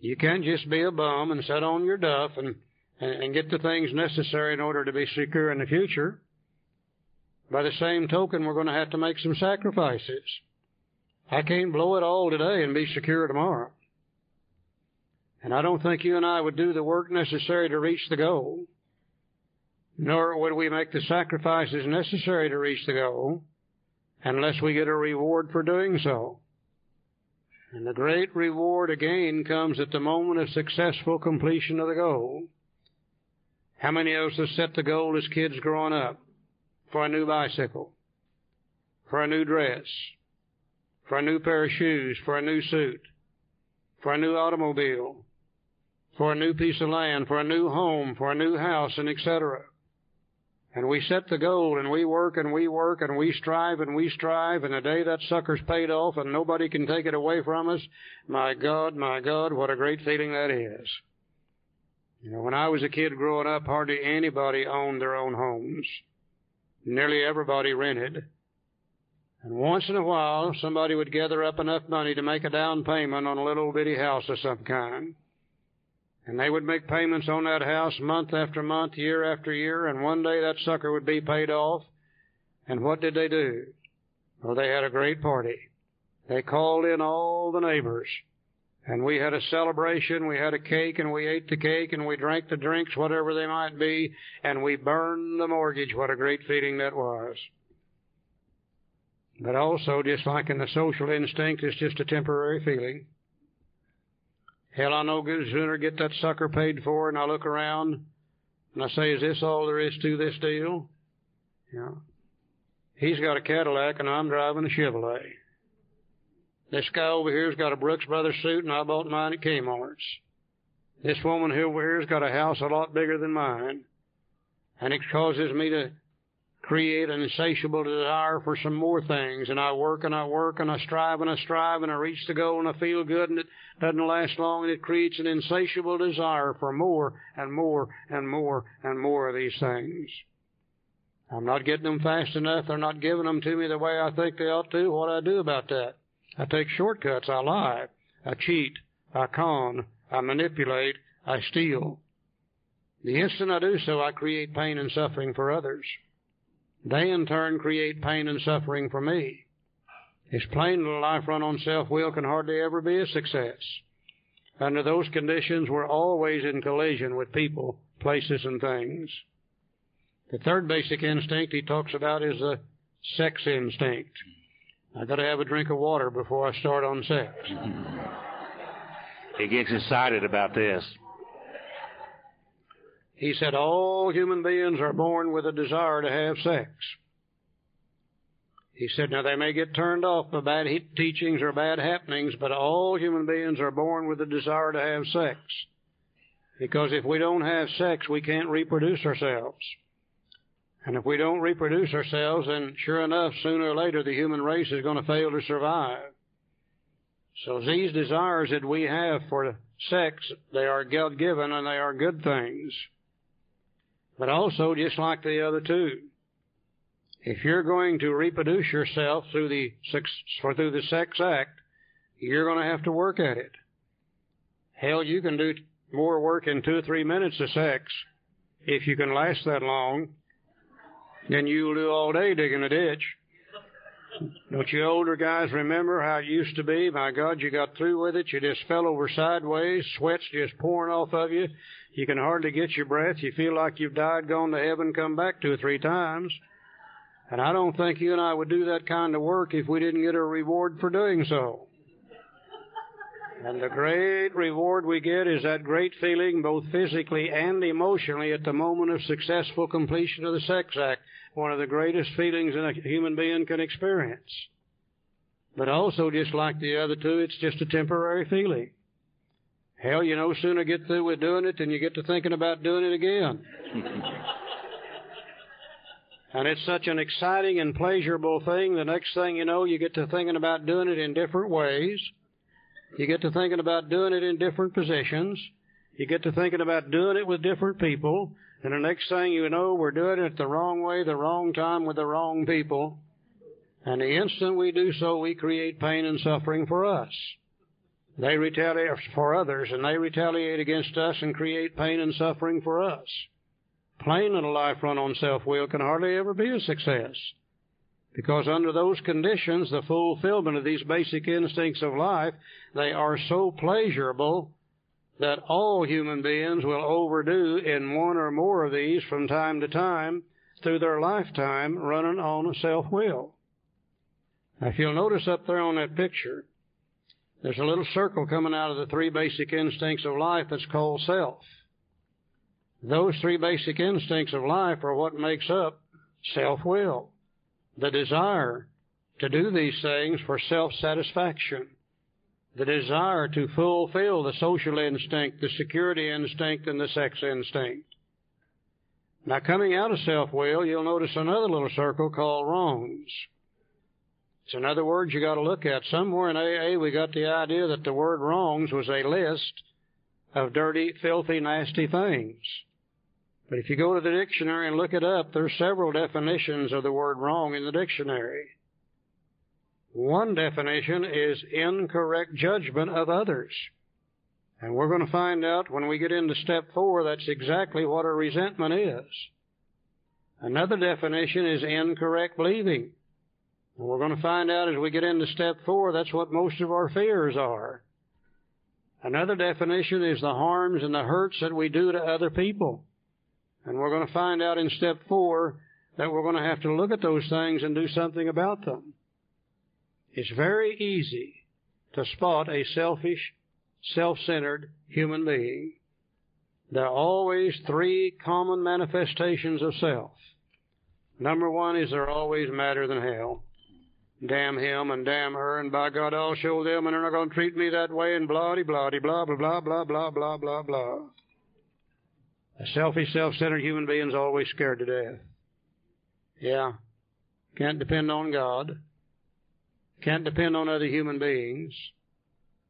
You can't just be a bum and sit on your duff and, and, and get the things necessary in order to be secure in the future. By the same token, we're going to have to make some sacrifices. I can't blow it all today and be secure tomorrow. And I don't think you and I would do the work necessary to reach the goal nor would we make the sacrifices necessary to reach the goal unless we get a reward for doing so. And the great reward again comes at the moment of successful completion of the goal. How many of us have set the goal as kids growing up for a new bicycle, for a new dress, for a new pair of shoes, for a new suit, for a new automobile, for a new piece of land, for a new home, for a new house, and etc. And we set the goal and we work and we work and we strive and we strive and the day that sucker's paid off and nobody can take it away from us, my God, my God, what a great feeling that is. You know, when I was a kid growing up, hardly anybody owned their own homes. Nearly everybody rented. And once in a while, somebody would gather up enough money to make a down payment on a little bitty house of some kind. And they would make payments on that house month after month, year after year, and one day that sucker would be paid off. And what did they do? Well, they had a great party. They called in all the neighbors. And we had a celebration, we had a cake, and we ate the cake, and we drank the drinks, whatever they might be, and we burned the mortgage. What a great feeling that was. But also, just like in the social instinct, it's just a temporary feeling. Hell, I know good sooner get that sucker paid for, and I look around and I say, is this all there is to this deal? Yeah. he's got a Cadillac and I'm driving a Chevrolet. This guy over here's got a Brooks Brothers suit and I bought mine at Kmart's. This woman over here's got a house a lot bigger than mine. And it causes me to create an insatiable desire for some more things. And I work and I work and I strive and I strive and I reach the goal and I feel good and it doesn't last long and it creates an insatiable desire for more and more and more and more of these things. I'm not getting them fast enough. They're not giving them to me the way I think they ought to. What do I do about that? I take shortcuts. I lie. I cheat. I con. I manipulate. I steal. The instant I do so, I create pain and suffering for others. They in turn create pain and suffering for me. It's plain that a life run on self-will can hardly ever be a success. Under those conditions, we're always in collision with people, places, and things. The third basic instinct he talks about is the sex instinct. I gotta have a drink of water before I start on sex. he gets excited about this. He said all human beings are born with a desire to have sex. He said, now they may get turned off by bad teachings or bad happenings, but all human beings are born with a desire to have sex. Because if we don't have sex, we can't reproduce ourselves. And if we don't reproduce ourselves, then sure enough, sooner or later, the human race is going to fail to survive. So these desires that we have for sex, they are God given and they are good things. But also, just like the other two, if you're going to reproduce yourself through the sex, through the sex act, you're going to have to work at it. Hell, you can do more work in two or three minutes of sex if you can last that long than you'll do all day digging a ditch. Don't you older guys remember how it used to be? My God, you got through with it. You just fell over sideways, sweat's just pouring off of you. You can hardly get your breath. You feel like you've died, gone to heaven, come back two or three times. And I don't think you and I would do that kind of work if we didn't get a reward for doing so. And the great reward we get is that great feeling, both physically and emotionally, at the moment of successful completion of the sex act one of the greatest feelings that a human being can experience. But also, just like the other two, it's just a temporary feeling. Hell, you no sooner get through with doing it than you get to thinking about doing it again. and it's such an exciting and pleasurable thing. The next thing you know, you get to thinking about doing it in different ways. You get to thinking about doing it in different positions. You get to thinking about doing it with different people. And the next thing you know, we're doing it the wrong way, the wrong time, with the wrong people. And the instant we do so, we create pain and suffering for us. They retaliate for others, and they retaliate against us and create pain and suffering for us. Plain little life run on self-will can hardly ever be a success. Because under those conditions, the fulfillment of these basic instincts of life, they are so pleasurable that all human beings will overdo in one or more of these from time to time through their lifetime running on self-will. Now, if you'll notice up there on that picture, there's a little circle coming out of the three basic instincts of life that's called self. Those three basic instincts of life are what makes up self-will. The desire to do these things for self-satisfaction. The desire to fulfill the social instinct, the security instinct, and the sex instinct. Now coming out of self-will, you'll notice another little circle called wrongs. So in other words you gotta look at. Somewhere in AA we got the idea that the word wrongs was a list of dirty, filthy, nasty things. But if you go to the dictionary and look it up, there's several definitions of the word wrong in the dictionary. One definition is incorrect judgment of others. And we're going to find out when we get into step four that's exactly what a resentment is. Another definition is incorrect believing. And we're going to find out as we get into step four that's what most of our fears are. Another definition is the harms and the hurts that we do to other people. And we're going to find out in step four that we're going to have to look at those things and do something about them. It's very easy to spot a selfish, self-centered human being. There are always three common manifestations of self. Number one is they're always madder than hell. Damn him and damn her, and by God, I'll show them, and they're not going to treat me that way, and blah, blah, blah, blah, blah, blah, blah, blah, blah, blah. A selfish, self-centered human being's always scared to death. Yeah. Can't depend on God. Can't depend on other human beings.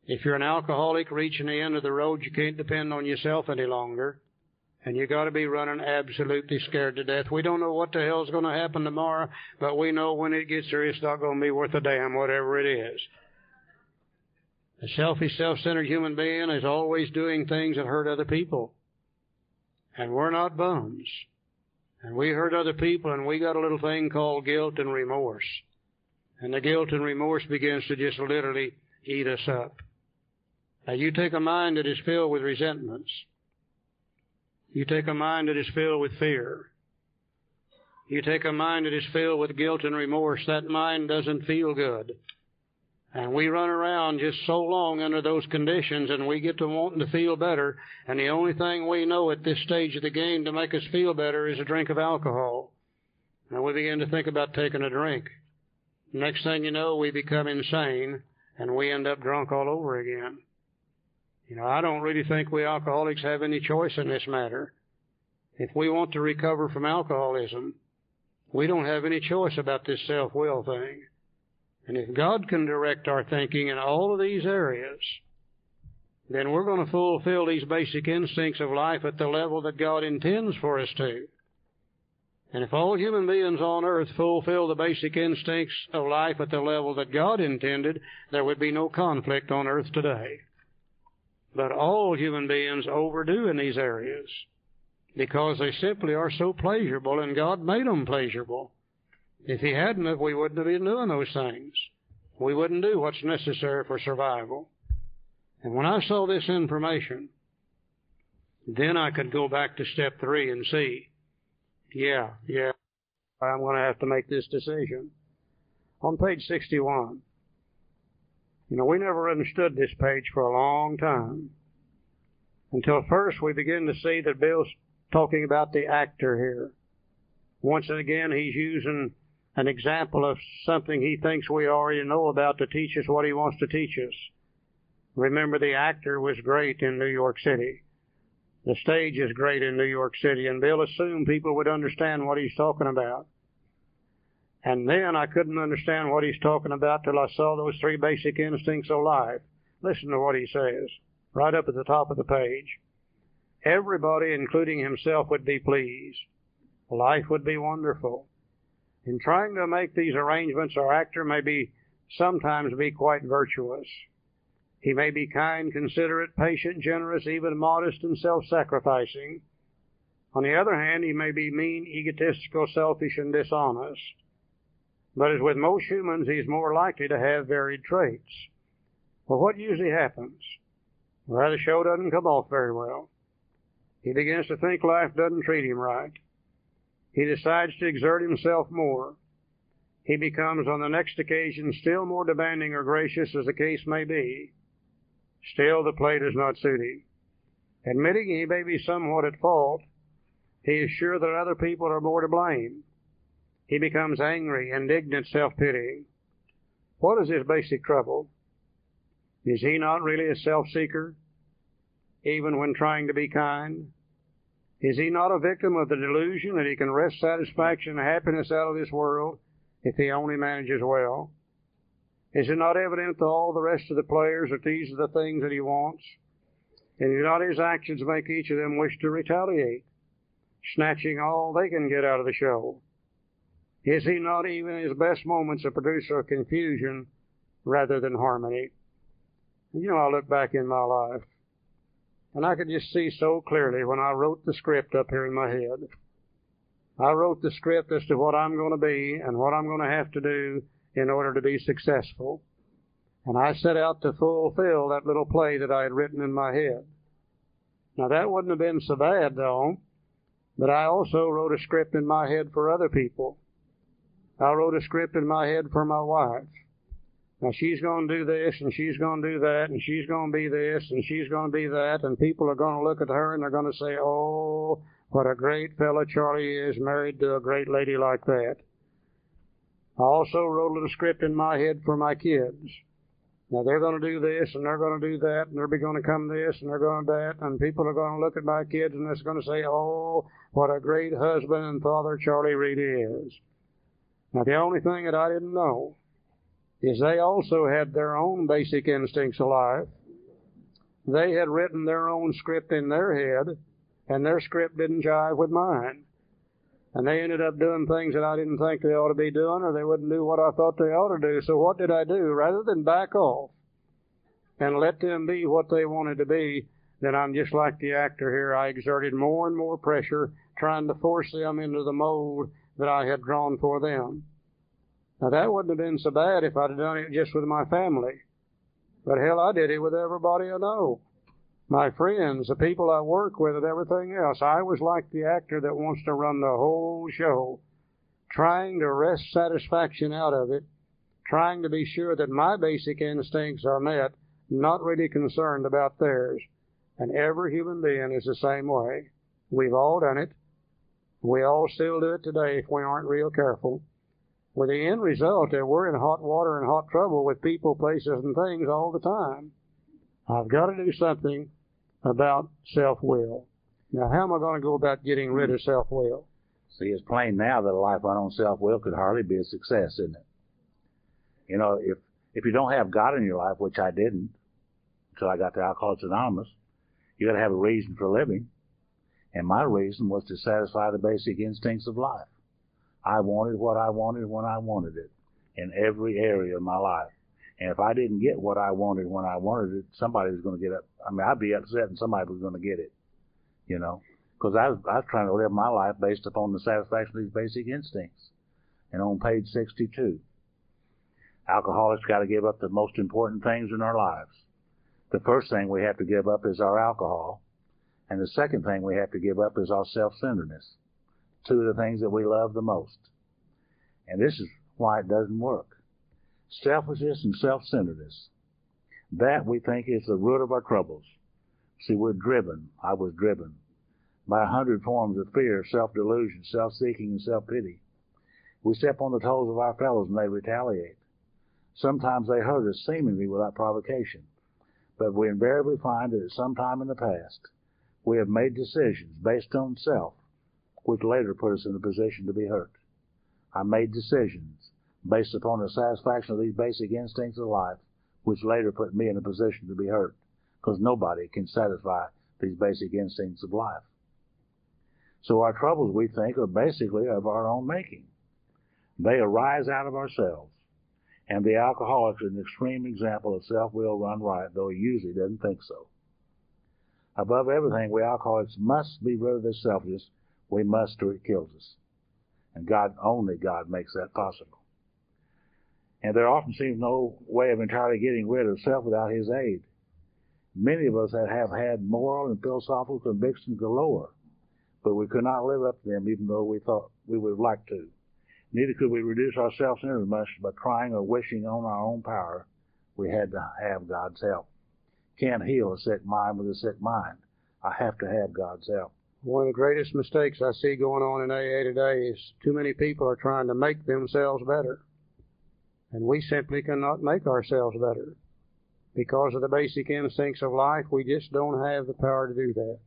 If you're an alcoholic reaching the end of the road, you can't depend on yourself any longer. And you gotta be running absolutely scared to death. We don't know what the hell's gonna happen tomorrow, but we know when it gets there, it's not gonna be worth a damn, whatever it is. A selfish, self-centered human being is always doing things that hurt other people. And we're not bums. And we hurt other people and we got a little thing called guilt and remorse. And the guilt and remorse begins to just literally eat us up. Now you take a mind that is filled with resentments. You take a mind that is filled with fear. You take a mind that is filled with guilt and remorse. That mind doesn't feel good. And we run around just so long under those conditions and we get to wanting to feel better. And the only thing we know at this stage of the game to make us feel better is a drink of alcohol. And we begin to think about taking a drink. Next thing you know, we become insane and we end up drunk all over again. You know, I don't really think we alcoholics have any choice in this matter. If we want to recover from alcoholism, we don't have any choice about this self-will thing. And if God can direct our thinking in all of these areas, then we're going to fulfill these basic instincts of life at the level that God intends for us to. And if all human beings on earth fulfill the basic instincts of life at the level that God intended, there would be no conflict on earth today. But all human beings overdo in these areas because they simply are so pleasurable and God made them pleasurable. If he hadn't, we wouldn't have been doing those things. We wouldn't do what's necessary for survival. And when I saw this information, then I could go back to step three and see, yeah, yeah, I'm going to have to make this decision. On page 61, you know, we never understood this page for a long time. Until first we begin to see that Bill's talking about the actor here. Once again, he's using an example of something he thinks we already know about to teach us what he wants to teach us. Remember, the actor was great in New York City. The stage is great in New York City, and Bill assumed people would understand what he's talking about. And then I couldn't understand what he's talking about till I saw those three basic instincts alive. Listen to what he says, right up at the top of the page. Everybody, including himself, would be pleased. Life would be wonderful. In trying to make these arrangements, our actor may be sometimes be quite virtuous. He may be kind, considerate, patient, generous, even modest and self-sacrificing. On the other hand, he may be mean, egotistical, selfish, and dishonest. But as with most humans, he's more likely to have varied traits. Well, what usually happens? Well, the show doesn't come off very well. He begins to think life doesn't treat him right. He decides to exert himself more. He becomes on the next occasion still more demanding or gracious as the case may be. Still the play does not suit him. Admitting he may be somewhat at fault, He is sure that other people are more to blame. He becomes angry, indignant, self-pitying. What is his basic trouble? Is he not really a self-seeker, even when trying to be kind? Is he not a victim of the delusion that he can wrest satisfaction and happiness out of this world if he only manages well? Is it not evident to all the rest of the players that these are the things that he wants? And do not his actions make each of them wish to retaliate, snatching all they can get out of the show? Is he not even in his best moments a producer of confusion rather than harmony? You know, I look back in my life, and I could just see so clearly when I wrote the script up here in my head. I wrote the script as to what I'm going to be and what I'm going to have to do in order to be successful. And I set out to fulfill that little play that I had written in my head. Now that wouldn't have been so bad though, but I also wrote a script in my head for other people. I wrote a script in my head for my wife. Now she's going to do this and she's going to do that and she's going to be this and she's going to be that and people are going to look at her and they're going to say, oh, what a great fellow Charlie is married to a great lady like that. I also wrote a little script in my head for my kids. Now they're going to do this and they're going to do that and they're going to come this and they're going to that and people are going to look at my kids and they're going to say, oh, what a great husband and father Charlie Reed is. Now the only thing that I didn't know is they also had their own basic instincts alive. They had written their own script in their head and their script didn't jive with mine. And they ended up doing things that I didn't think they ought to be doing, or they wouldn't do what I thought they ought to do. So what did I do? Rather than back off and let them be what they wanted to be, then I'm just like the actor here. I exerted more and more pressure trying to force them into the mold that I had drawn for them. Now that wouldn't have been so bad if I'd have done it just with my family. But hell, I did it with everybody I know my friends, the people I work with, and everything else. I was like the actor that wants to run the whole show, trying to wrest satisfaction out of it, trying to be sure that my basic instincts are met, not really concerned about theirs. And every human being is the same way. We've all done it. We all still do it today if we aren't real careful. With the end result that we're in hot water and hot trouble with people, places, and things all the time. I've got to do something about self-will. Now, how am I going to go about getting rid of self-will? See, it's plain now that a life run on self-will could hardly be a success, isn't it? You know, if if you don't have God in your life, which I didn't until I got to Alcoholics Anonymous, you got to have a reason for living. And my reason was to satisfy the basic instincts of life. I wanted what I wanted when I wanted it in every area of my life. And if I didn't get what I wanted when I wanted it, somebody was going to get up. I mean, I'd be upset and somebody was going to get it, you know, because I was, I was trying to live my life based upon the satisfaction of these basic instincts. And on page 62, alcoholics got to give up the most important things in our lives. The first thing we have to give up is our alcohol. And the second thing we have to give up is our self-centeredness. Two of the things that we love the most. And this is why it doesn't work selfishness and self-centeredness. That we think is the root of our troubles. See, we're driven. I was driven by a hundred forms of fear, self-delusion, self-seeking, and self-pity. We step on the toes of our fellows and they retaliate. Sometimes they hurt us seemingly without provocation, but we invariably find that at some time in the past we have made decisions based on self, which later put us in a position to be hurt. I made decisions based upon the satisfaction of these basic instincts of life, which later put me in a position to be hurt, because nobody can satisfy these basic instincts of life. So our troubles, we think, are basically of our own making. They arise out of ourselves. And the alcoholic is an extreme example of self-will run riot, though he usually doesn't think so. Above everything, we alcoholics must be rid of this selfishness. We must, or it kills us. And God, only God makes that possible and there often seems no way of entirely getting rid of self without his aid. Many of us have had moral and philosophical convictions galore, but we could not live up to them even though we thought we would have liked to. Neither could we reduce our self-centeredness much by trying or wishing on our own power. We had to have God's help. Can't heal a sick mind with a sick mind. I have to have God's help. One of the greatest mistakes I see going on in AA today is too many people are trying to make themselves better. And we simply cannot make ourselves better. Because of the basic instincts of life, we just don't have the power to do that.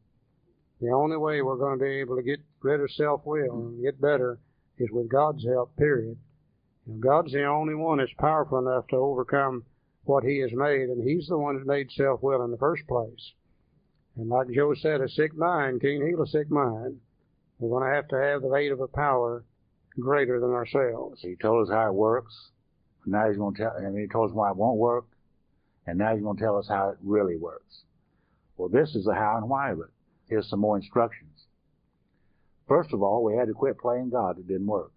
The only way we're going to be able to get rid of self-will and get better is with God's help, period. And God's the only one that's powerful enough to overcome what He has made, and He's the one that made self-will in the first place. And like Joe said, a sick mind can't heal a sick mind. We're going to have to have the aid of a power greater than ourselves. He told us how it works. Now he's going to tell, and he told us why it won't work. And now he's going to tell us how it really works. Well, this is the how and why of it. Here's some more instructions. First of all, we had to quit playing God. It didn't work.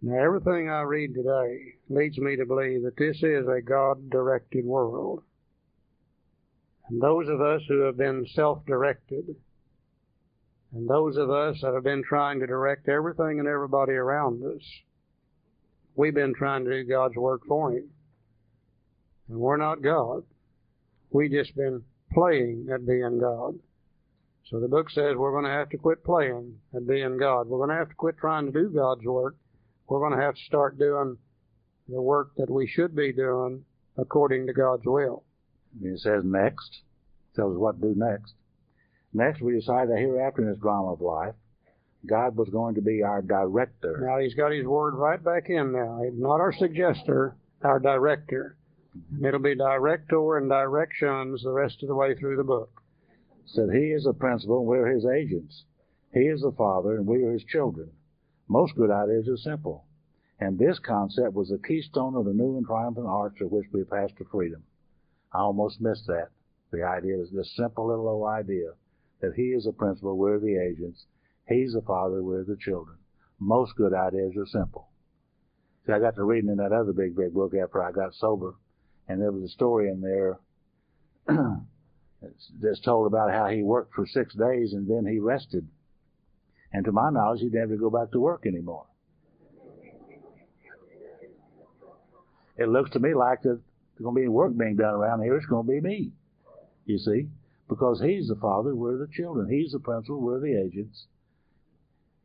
Now, everything I read today leads me to believe that this is a God directed world. And those of us who have been self directed, and those of us that have been trying to direct everything and everybody around us, we've been trying to do God's work for Him. And we're not God. We just been playing at being God. So the book says we're going to have to quit playing at being God. We're going to have to quit trying to do God's work. We're going to have to start doing the work that we should be doing according to God's will. It says next, tells us what to do next. Next, we decide that hereafter in this drama of life, God was going to be our director. Now he's got his word right back in now. He's not our suggester, our director. And it'll be director and directions the rest of the way through the book. Said he is the principal and we're his agents. He is the father and we are his children. Most good ideas are simple. And this concept was the keystone of the new and triumphant arch of which we passed to freedom. I almost missed that. The idea is this simple little old idea that he is the principal, we're the agents. He's the father, we're the children. Most good ideas are simple. See, I got to reading in that other big, big book after I got sober, and there was a story in there that's told about how he worked for six days and then he rested. And to my knowledge, he didn't never go back to work anymore. It looks to me like there's going to be work being done around here. It's going to be me. You see? Because he's the father, we're the children. He's the principal, we're the agents.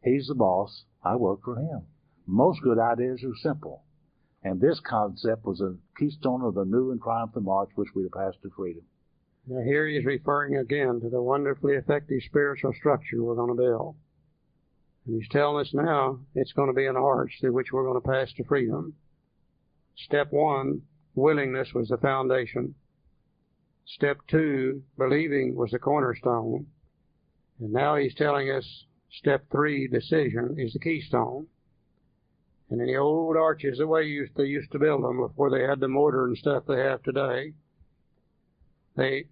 He's the boss. I work for him. Most good ideas are simple. And this concept was a keystone of the new and triumphant march which we passed to freedom. Now here he is referring again to the wonderfully effective spiritual structure we're going to build. And he's telling us now it's going to be an arch through which we're going to pass to freedom. Step one, willingness was the foundation. Step two, believing was the cornerstone. And now he's telling us step three, decision, is the keystone. And in the old arches, the way they used to build them before they had the mortar and stuff they have today, they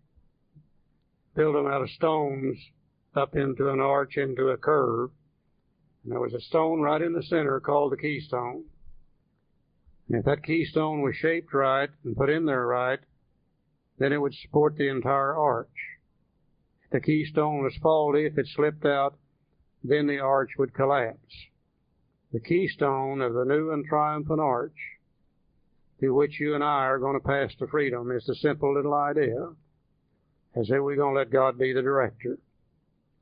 built them out of stones up into an arch, into a curve. And there was a stone right in the center called the keystone. And if that keystone was shaped right and put in there right, then it would support the entire arch. If the keystone was faulty, if it slipped out, then the arch would collapse. The keystone of the new and triumphant arch through which you and I are going to pass to freedom is the simple little idea is that we're going to let God be the director.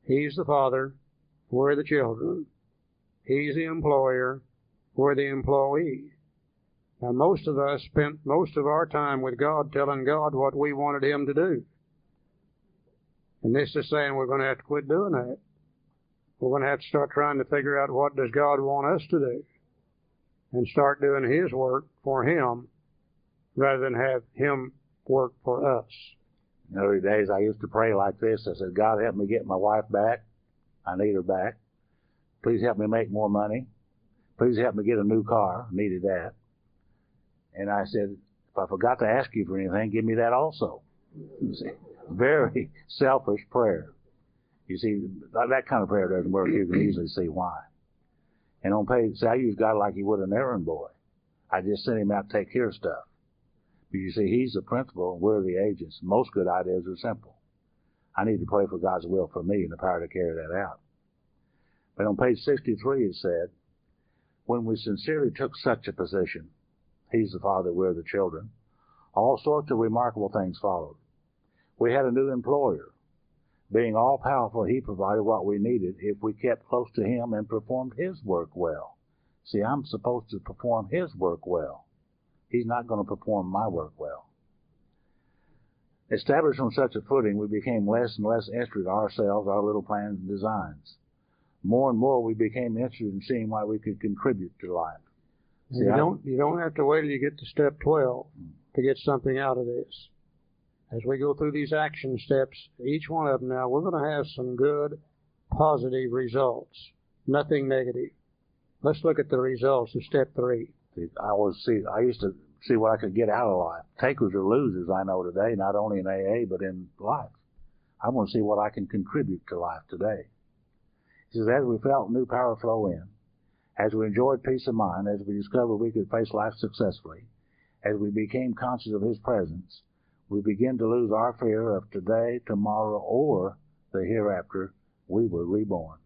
He's the father, we're the children. He's the employer, we're the employee. Now, most of us spent most of our time with God telling God what we wanted Him to do. And this is saying we're going to have to quit doing that. We're going to have to start trying to figure out what does God want us to do and start doing His work for Him rather than have Him work for us. In early days, I used to pray like this. I said, God, help me get my wife back. I need her back. Please help me make more money. Please help me get a new car. I needed that. And I said, if I forgot to ask you for anything, give me that also. Very selfish prayer. You see, that kind of prayer doesn't work. You can easily see why. And on page, see, I use God like He would an errand boy. I just send him out to take care of stuff. But you see, He's the principal and we're the agents. Most good ideas are simple. I need to pray for God's will for me and the power to carry that out. But on page 63 it said, when we sincerely took such a position, He's the Father, we're the children, all sorts of remarkable things followed. We had a new employer. Being all powerful, He provided what we needed if we kept close to Him and performed His work well. See, I'm supposed to perform His work well. He's not going to perform my work well. Established on such a footing, we became less and less interested in ourselves, our little plans and designs. More and more, we became interested in seeing why we could contribute to life. See, you I, don't you don't have to wait till you get to step twelve to get something out of this. As we go through these action steps, each one of them now, we're going to have some good, positive results. Nothing negative. Let's look at the results of step three. I was see. I used to see what I could get out of life. Takers or losers, I know today, not only in AA but in life. I want to see what I can contribute to life today. He says, as we felt new power flow in, as we enjoyed peace of mind, as we discovered we could face life successfully, as we became conscious of His presence, we begin to lose our fear of today, tomorrow, or the hereafter. We were reborn.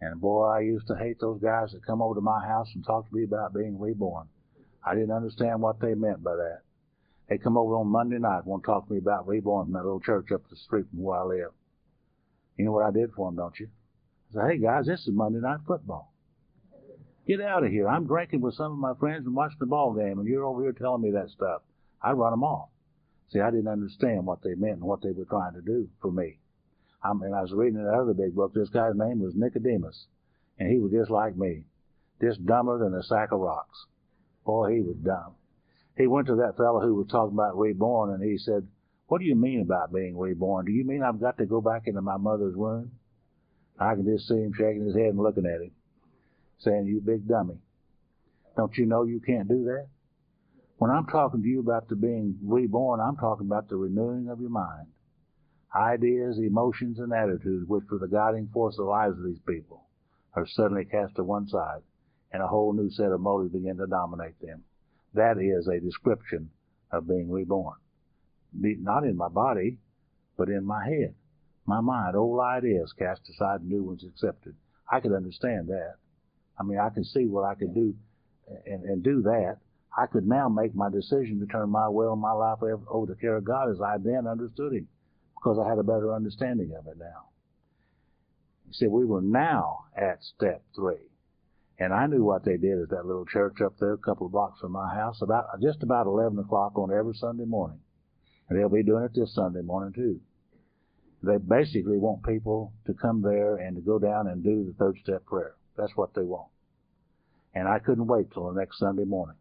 And boy, I used to hate those guys that come over to my house and talk to me about being reborn. I didn't understand what they meant by that. They come over on Monday night, want to talk to me about reborn from that little church up the street from where I live. You know what I did for them, don't you? I said, hey guys, this is Monday night football. Get out of here. I'm drinking with some of my friends and watching the ball game, and you're over here telling me that stuff. I'd run them off. See, I didn't understand what they meant and what they were trying to do for me. I mean, I was reading that other big book. This guy's name was Nicodemus, and he was just like me, just dumber than a sack of rocks. Boy, he was dumb. He went to that fellow who was talking about reborn, and he said, "What do you mean about being reborn? Do you mean I've got to go back into my mother's womb?" I can just see him shaking his head and looking at him, saying, "You big dummy! Don't you know you can't do that?" When I'm talking to you about the being reborn, I'm talking about the renewing of your mind. Ideas, emotions, and attitudes, which were the guiding force of the lives of these people, are suddenly cast to one side and a whole new set of motives begin to dominate them. That is a description of being reborn. Not in my body, but in my head. My mind, old ideas cast aside, new ones accepted. I could understand that. I mean, I can see what I could do and, and do that. I could now make my decision to turn my will and my life over to the care of God as I then understood Him because I had a better understanding of it now. You see, we were now at step three. And I knew what they did at that little church up there, a couple of blocks from my house, about just about 11 o'clock on every Sunday morning. And they'll be doing it this Sunday morning too. They basically want people to come there and to go down and do the third step prayer. That's what they want. And I couldn't wait till the next Sunday morning.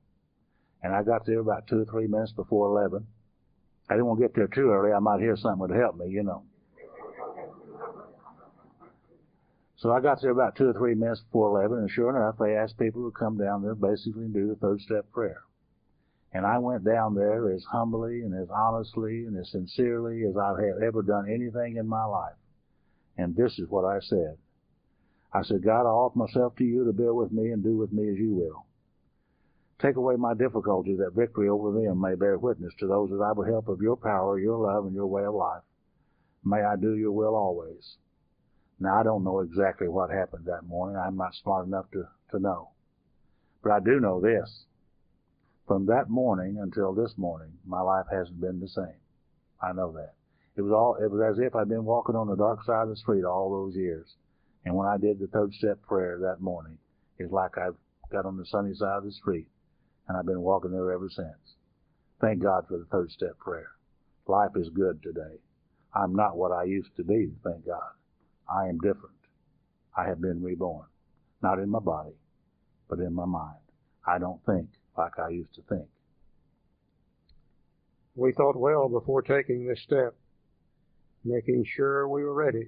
And I got there about two or three minutes before 11. I didn't want to get there too early. I might hear something would help me, you know. So I got there about two or three minutes before 11, and sure enough, they asked people to come down there basically and do the third step prayer. And I went down there as humbly and as honestly and as sincerely as I have ever done anything in my life. And this is what I said. I said, God, I offer myself to you to bear with me and do with me as you will. Take away my difficulties that victory over them may bear witness to those that I will help of your power, your love, and your way of life. May I do your will always. Now, I don't know exactly what happened that morning. I'm not smart enough to, to know. But I do know this. From that morning until this morning, my life hasn't been the same. I know that. It was all, it was as if I'd been walking on the dark side of the street all those years. And when I did the third step prayer that morning, it's like I've got on the sunny side of the street and I've been walking there ever since. Thank God for the third step prayer. Life is good today. I'm not what I used to be, thank God. I am different. I have been reborn. Not in my body, but in my mind. I don't think like I used to think. We thought well before taking this step, making sure we were ready,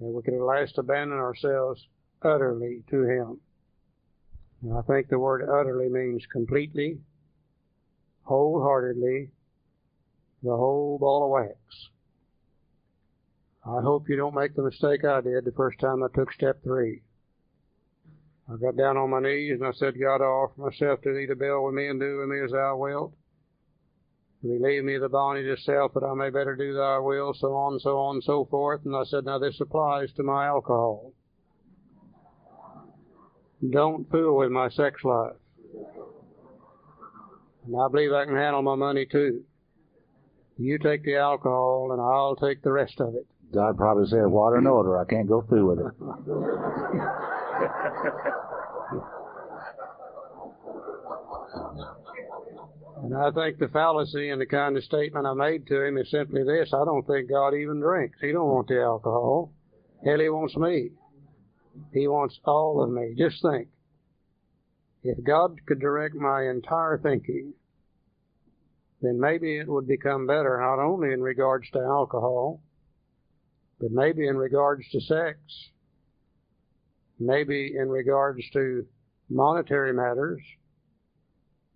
and we could at last abandon ourselves utterly to Him. And I think the word utterly means completely, wholeheartedly, the whole ball of wax. I hope you don't make the mistake I did the first time I took step three. I got down on my knees and I said, God, I offer myself to thee to build with me and do with me as thou wilt. Relieve me of the bondage of self that I may better do thy will, so on, so on, so forth. And I said, now this applies to my alcohol. Don't fool with my sex life. And I believe I can handle my money too. You take the alcohol and I'll take the rest of it. God probably said, water and order. I can't go through with it. And I think the fallacy in the kind of statement I made to him is simply this. I don't think God even drinks. He don't want the alcohol. Hell, he wants me. He wants all of me. Just think. If God could direct my entire thinking, then maybe it would become better not only in regards to alcohol, but maybe in regards to sex, maybe in regards to monetary matters,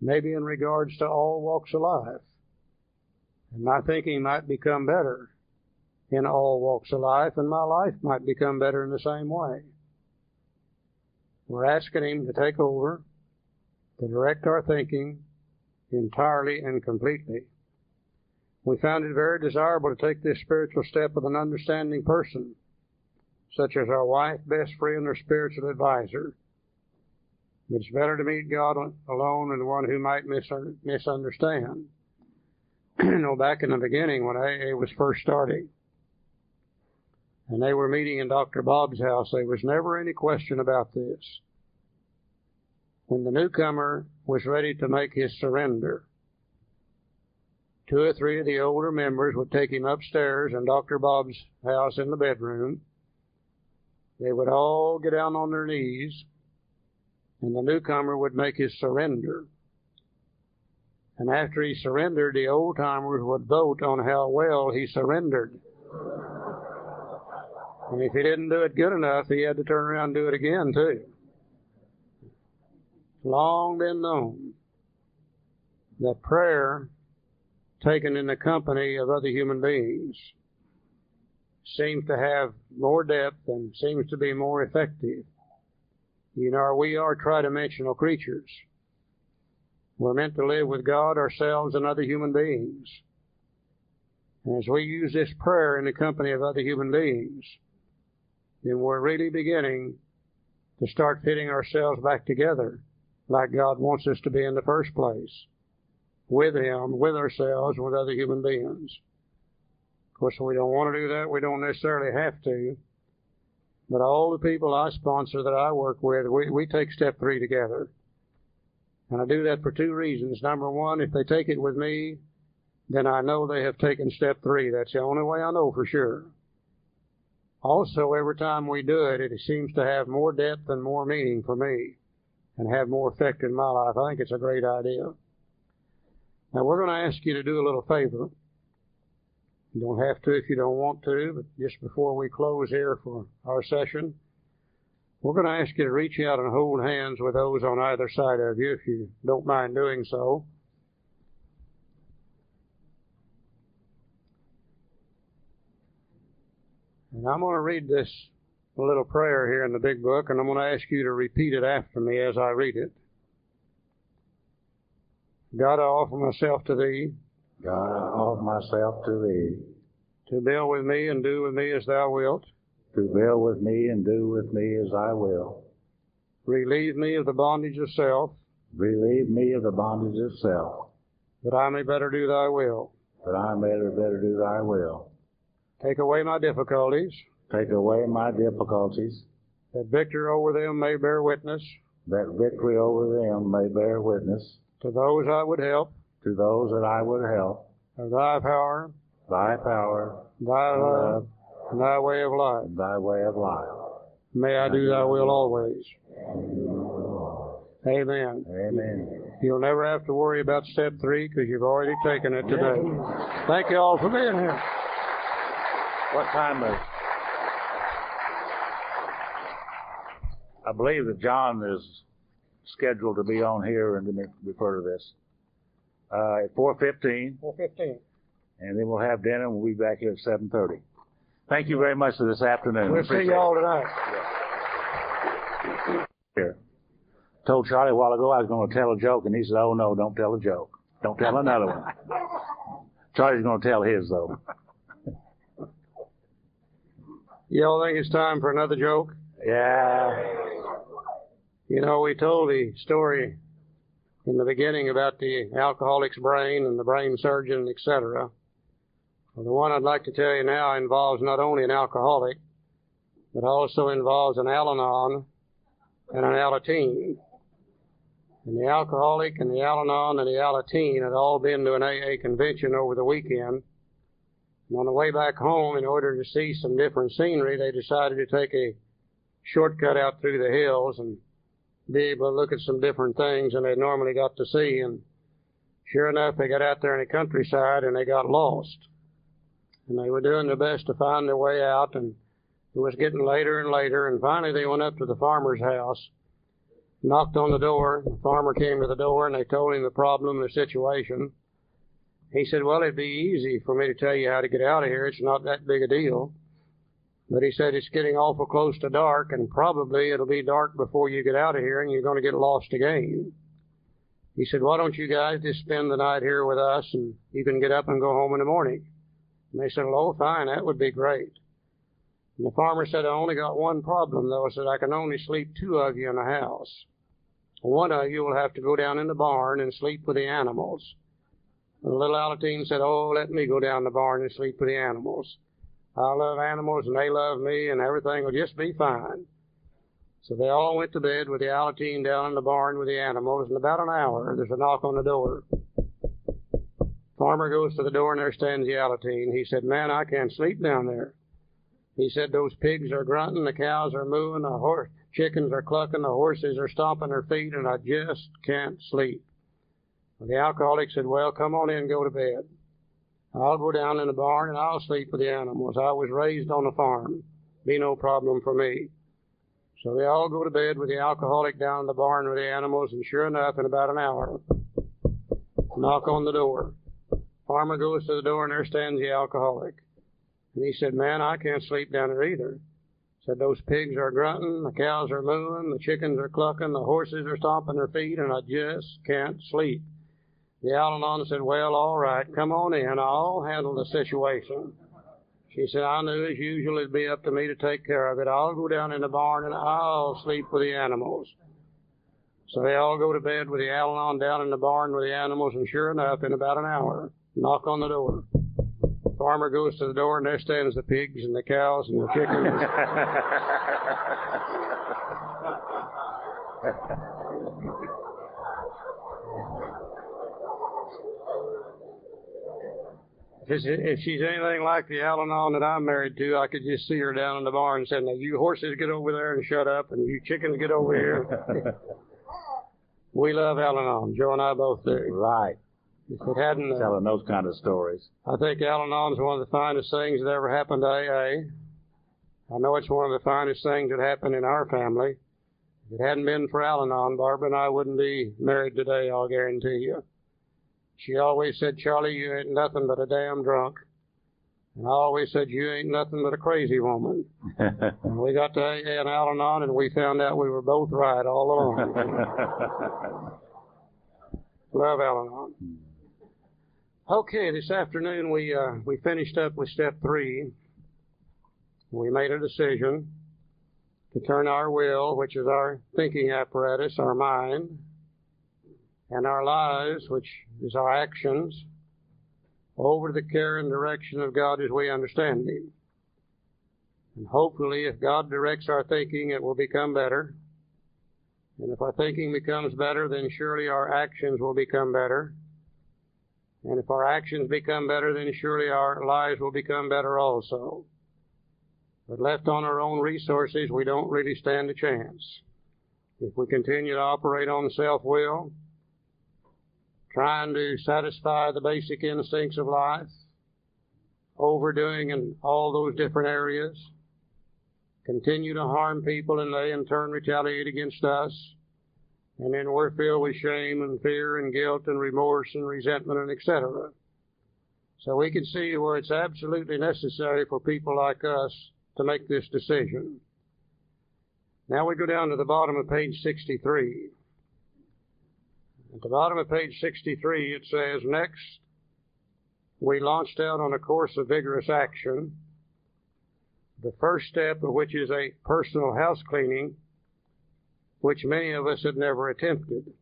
maybe in regards to all walks of life. And my thinking might become better in all walks of life, and my life might become better in the same way. We're asking Him to take over, to direct our thinking entirely and completely. We found it very desirable to take this spiritual step with an understanding person, such as our wife, best friend, or spiritual advisor. It's better to meet God alone than one who might misunderstand. you know, back in the beginning when AA was first starting, and they were meeting in Dr. Bob's house, there was never any question about this. When the newcomer was ready to make his surrender, two or three of the older members would take him upstairs in Dr. Bob's house in the bedroom. They would all get down on their knees and the newcomer would make his surrender. And after he surrendered, the old timers would vote on how well he surrendered. And if he didn't do it good enough, he had to turn around and do it again, too. Long been known that prayer taken in the company of other human beings seems to have more depth and seems to be more effective you know, we are tridimensional creatures. We're meant to live with God, ourselves, and other human beings. And as we use this prayer in the company of other human beings, then we're really beginning to start fitting ourselves back together like God wants us to be in the first place. With Him, with ourselves, with other human beings. Of course, we don't want to do that. We don't necessarily have to. But all the people I sponsor that I work with, we, we take step three together. And I do that for two reasons. Number one, if they take it with me, then I know they have taken step three. That's the only way I know for sure. Also, every time we do it, it seems to have more depth and more meaning for me and have more effect in my life. I think it's a great idea. Now, we're going to ask you to do a little favor. You don't have to if you don't want to, but just before we close here for our session, we're going to ask you to reach out and hold hands with those on either side of you if you don't mind doing so. And I'm going to read this little prayer here in the big book, and I'm going to ask you to repeat it after me as I read it. God, I offer myself to Thee God, I offer myself to thee. To build with me and do with me as thou wilt. To build with me and do with me as I will. Relieve me of the bondage of self. Relieve me of the bondage of self. That I may better do thy will. That I may better do thy will. Take away my difficulties. Take away my difficulties. That victory over them may bear witness. That victory over them may bear witness. To those I would help to those that I would help. Of thy power, thy power, thy love, and thy way of life. Thy way of life. May I do thy will always. Amen. Amen. You'll never have to worry about step three because you've already taken it today. Thank you all for being here. What time is? I believe that John is scheduled to be on here and to refer to this uh, at 4.15. 4.15. And then we'll have dinner and we'll be back here at 7.30. Thank you very much for this afternoon. We'll see you all tonight. Here. Told Charlie a while ago I was going to tell a joke, and he said, oh, no, don't tell a joke. Don't tell another one. Charlie's going to tell his, though. Y'all think it's time for another joke? Yeah. You know, we told the story in the beginning about the alcoholic's brain and the brain surgeon, etc. Well, the one I'd like to tell you now involves not only an alcoholic, but also involves an Al-Anon and an Alateen. And the alcoholic and the Al-Anon and the Alateen had all been to an AA convention over the weekend. And on the way back home, in order to see some different scenery, they decided to take a shortcut out through the hills and be able to look at some different things than they normally got to see. And sure enough, they got out there in the countryside and they got lost and they were doing their best to find their way out, and it was getting later and later, and finally they went up to the farmer's house, knocked on the door. The farmer came to the door, and they told him the problem, the situation. He said, well, it'd be easy for me to tell you how to get out of here. It's not that big a deal. But he said it's getting awful close to dark, and probably it'll be dark before you get out of here, and you're going to get lost again. He said, why don't you guys just spend the night here with us, and you can get up and go home in the morning. And they said, well, oh, fine, that would be great. And the farmer said, I only got one problem, though. I said, I can only sleep two of you in the house. One of you will have to go down in the barn and sleep with the animals. And the little Alateen said, Oh, let me go down the barn and sleep with the animals. I love animals and they love me and everything will just be fine. So they all went to bed with the Alateen down in the barn with the animals. In about an hour, there's a knock on the door. Farmer goes to the door and there stands the Alateen. He said, Man, I can't sleep down there. He said, Those pigs are grunting, the cows are mooing, the horse, chickens are clucking, the horses are stomping their feet, and I just can't sleep. The alcoholic said, Well, come on in go to bed. I'll go down in the barn and I'll sleep with the animals. I was raised on a farm. Be no problem for me. So they all go to bed with the alcoholic down in the barn with the animals, and sure enough, in about an hour, knock on the door. Farmer goes to the door and there stands the alcoholic. And he said, Man, I can't sleep down there either. Said, Those pigs are grunting, the cows are mooing, the chickens are clucking, the horses are stomping their feet, and I just can't sleep. The Al-Anon said, Well, all right, come on in. I'll handle the situation. She said, I knew as usual it'd be up to me to take care of it. I'll go down in the barn and I'll sleep with the animals. So they all go to bed with the Al-Anon down in the barn with the animals, and sure enough, in about an hour, knock on the door. Farmer goes to the door, and there stands the pigs and the cows and the chickens. if she's anything like the Al-Anon that I'm married to, I could just see her down in the barn saying, "Now you horses get over there and shut up, and you chickens get over here." we love Al-Anon. Joe and I both do. Right. If it hadn't, uh, telling those kind of stories. I think Al-Anon is one of the finest things that ever happened to AA. I know it's one of the finest things that happened in our family. If it hadn't been for Al-Anon, Barbara and I wouldn't be married today, I'll guarantee you. She always said, Charlie, you ain't nothing but a damn drunk. And I always said, you ain't nothing but a crazy woman. and we got to AA and Al-Anon and we found out we were both right all along. Love Al-Anon. Okay, this afternoon we uh, we finished up with step three. We made a decision to turn our will, which is our thinking apparatus, our mind, and our lives, which is our actions, over the care and direction of God as we understand Him. And hopefully, if God directs our thinking, it will become better. And if our thinking becomes better, then surely our actions will become better. And if our actions become better, then surely our lives will become better also. But left on our own resources, we don't really stand a chance. If we continue to operate on self-will, trying to satisfy the basic instincts of life, overdoing in all those different areas, continue to harm people and they in turn retaliate against us, and then we're filled with shame and fear and guilt and remorse and resentment and etc. So we can see where it's absolutely necessary for people like us to make this decision. Now we go down to the bottom of page 63. At the bottom of page 63 it says, Next, we launched out on a course of vigorous action, the first step of which is a personal house cleaning which many of us had never attempted.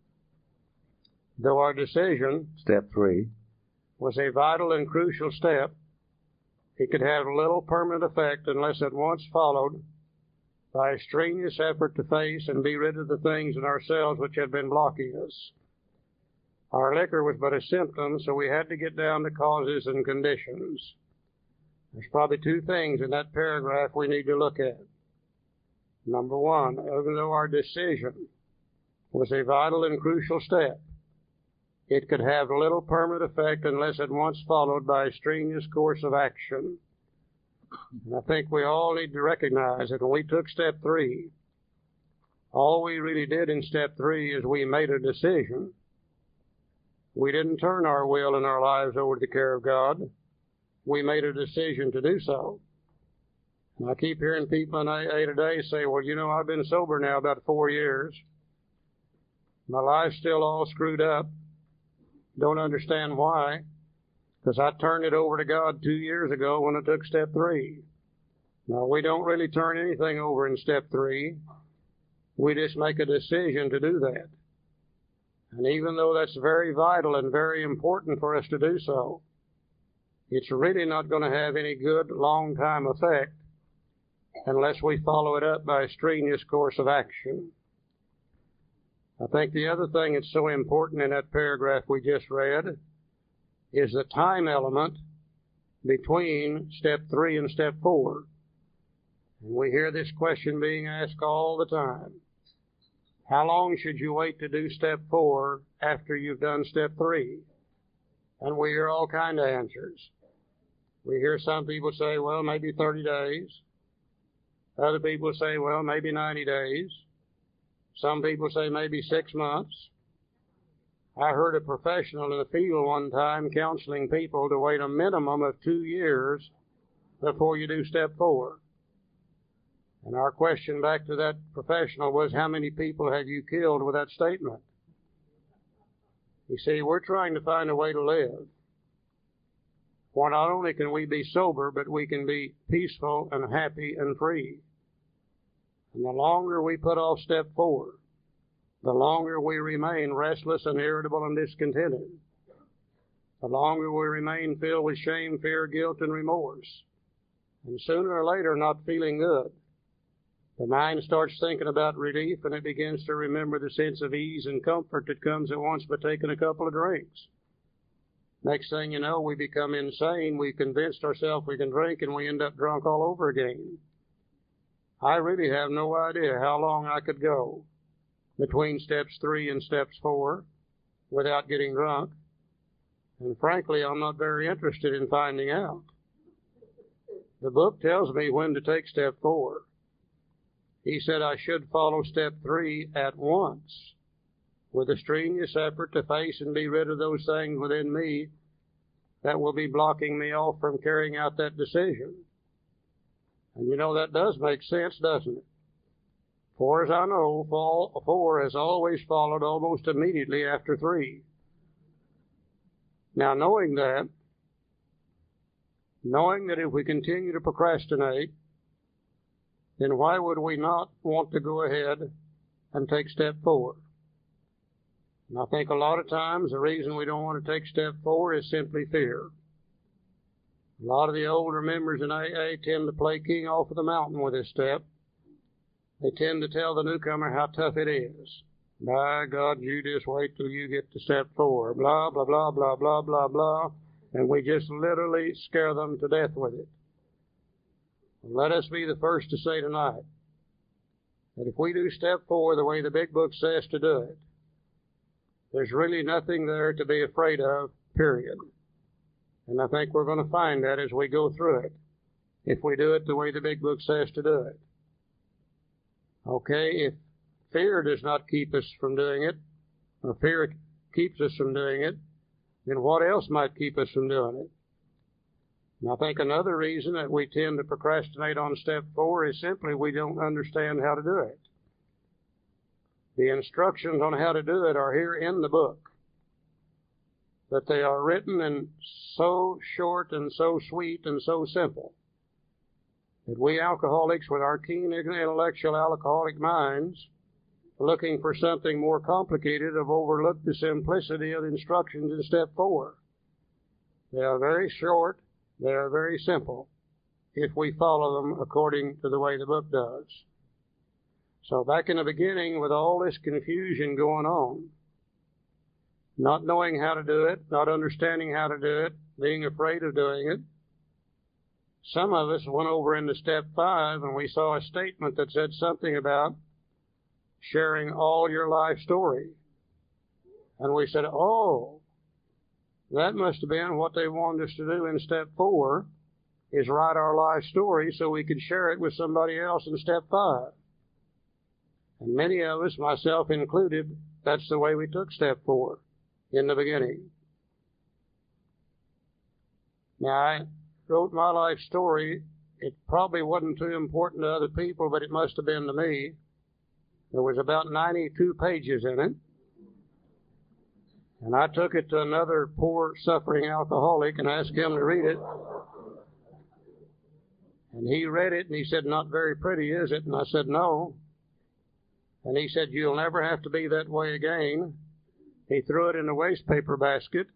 Though our decision, step three, was a vital and crucial step, It could have little permanent effect unless at once followed by a strenuous effort to face and be rid of the things in ourselves which had been blocking us. Our liquor was but a symptom, so we had to get down to causes and conditions. There's probably two things in that paragraph we need to look at. Number one, even though our decision was a vital and crucial step, it could have little permanent effect unless at once followed by a strenuous course of action. And I think we all need to recognize that when we took step three, all we really did in step three is we made a decision. We didn't turn our will and our lives over to the care of God. We made a decision to do so. And I keep hearing people in AA today say, well, you know, I've been sober now about four years. My life's still all screwed up. Don't understand why. Because I turned it over to God two years ago when I took step three. Now, we don't really turn anything over in step three. We just make a decision to do that. And even though that's very vital and very important for us to do so, it's really not going to have any good long time effect unless we follow it up by a strenuous course of action. I think the other thing that's so important in that paragraph we just read is the time element between step three and step four. And we hear this question being asked all the time. How long should you wait to do step four after you've done step three? And we hear all kind of answers. We hear some people say, well, maybe 30 days. Other people say, well, maybe 90 days. Some people say maybe six months. I heard a professional in the field one time counseling people to wait a minimum of two years before you do step four. And our question back to that professional was, how many people have you killed with that statement? You see, we're trying to find a way to live. For not only can we be sober, but we can be peaceful and happy and free. And the longer we put off step four, the longer we remain restless and irritable and discontented. The longer we remain filled with shame, fear, guilt, and remorse. And sooner or later, not feeling good. The mind starts thinking about relief and it begins to remember the sense of ease and comfort that comes at once by taking a couple of drinks. Next thing you know, we become insane. We convinced ourselves we can drink and we end up drunk all over again. I really have no idea how long I could go between steps three and steps four without getting drunk. And frankly, I'm not very interested in finding out. The book tells me when to take step four. He said I should follow step three at once with a strenuous effort to face and be rid of those things within me that will be blocking me off from carrying out that decision. And you know, that does make sense, doesn't it? For as I know, four has always followed almost immediately after three. Now, knowing that, knowing that if we continue to procrastinate, then why would we not want to go ahead and take step four? And I think a lot of times the reason we don't want to take step four is simply fear. A lot of the older members in AA tend to play king off of the mountain with this step. They tend to tell the newcomer how tough it is. By God, you just wait till you get to step four. Blah, blah, blah, blah, blah, blah, blah. And we just literally scare them to death with it. Let us be the first to say tonight that if we do step four the way the big book says to do it, there's really nothing there to be afraid of, period. And I think we're going to find that as we go through it, if we do it the way the big book says to do it. Okay, if fear does not keep us from doing it, or fear keeps us from doing it, then what else might keep us from doing it? And I think another reason that we tend to procrastinate on step four is simply we don't understand how to do it. The instructions on how to do it are here in the book that they are written in so short and so sweet and so simple that we alcoholics with our keen intellectual alcoholic minds looking for something more complicated have overlooked the simplicity of the instructions in step four. They are very short, They are very simple if we follow them according to the way the book does. So back in the beginning, with all this confusion going on, not knowing how to do it, not understanding how to do it, being afraid of doing it, some of us went over into step five and we saw a statement that said something about sharing all your life story. And we said, oh, that must have been what they wanted us to do in step four is write our life story so we could share it with somebody else in step five. And many of us, myself included, that's the way we took step four in the beginning. Now, I wrote my life story. It probably wasn't too important to other people, but it must have been to me. There was about 92 pages in it. And I took it to another poor, suffering alcoholic and asked him to read it. And he read it and he said, Not very pretty, is it? And I said, No. And he said, You'll never have to be that way again. He threw it in the waste paper basket.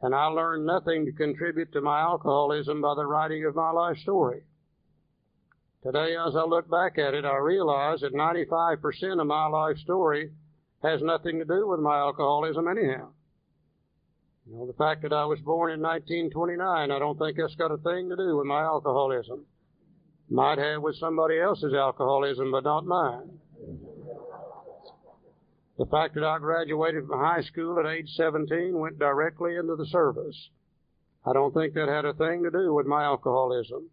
And I learned nothing to contribute to my alcoholism by the writing of my life story. Today, as I look back at it, I realize that 95% of my life story has nothing to do with my alcoholism anyhow. You know, the fact that I was born in 1929, I don't think that's got a thing to do with my alcoholism. Might have with somebody else's alcoholism, but not mine. The fact that I graduated from high school at age 17 went directly into the service. I don't think that had a thing to do with my alcoholism.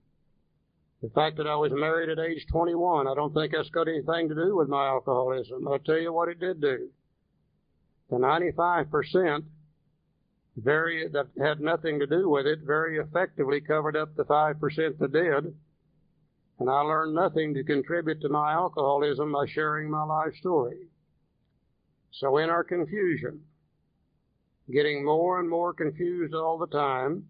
The fact that I was married at age 21, I don't think that's got anything to do with my alcoholism. I'll tell you what it did do. The 95% very that had nothing to do with it very effectively covered up the 5% that did. And I learned nothing to contribute to my alcoholism by sharing my life story. So in our confusion, getting more and more confused all the time,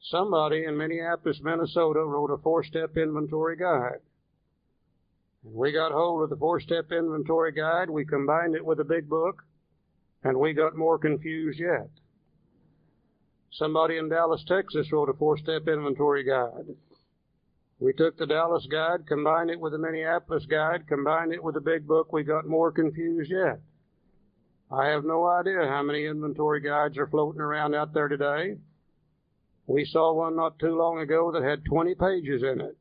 somebody in Minneapolis, Minnesota wrote a four-step inventory guide. And we got hold of the four-step inventory guide, we combined it with a big book, and we got more confused yet. Somebody in Dallas, Texas wrote a four-step inventory guide. We took the Dallas guide, combined it with the Minneapolis guide, combined it with the big book, we got more confused yet. I have no idea how many inventory guides are floating around out there today. We saw one not too long ago that had 20 pages in it.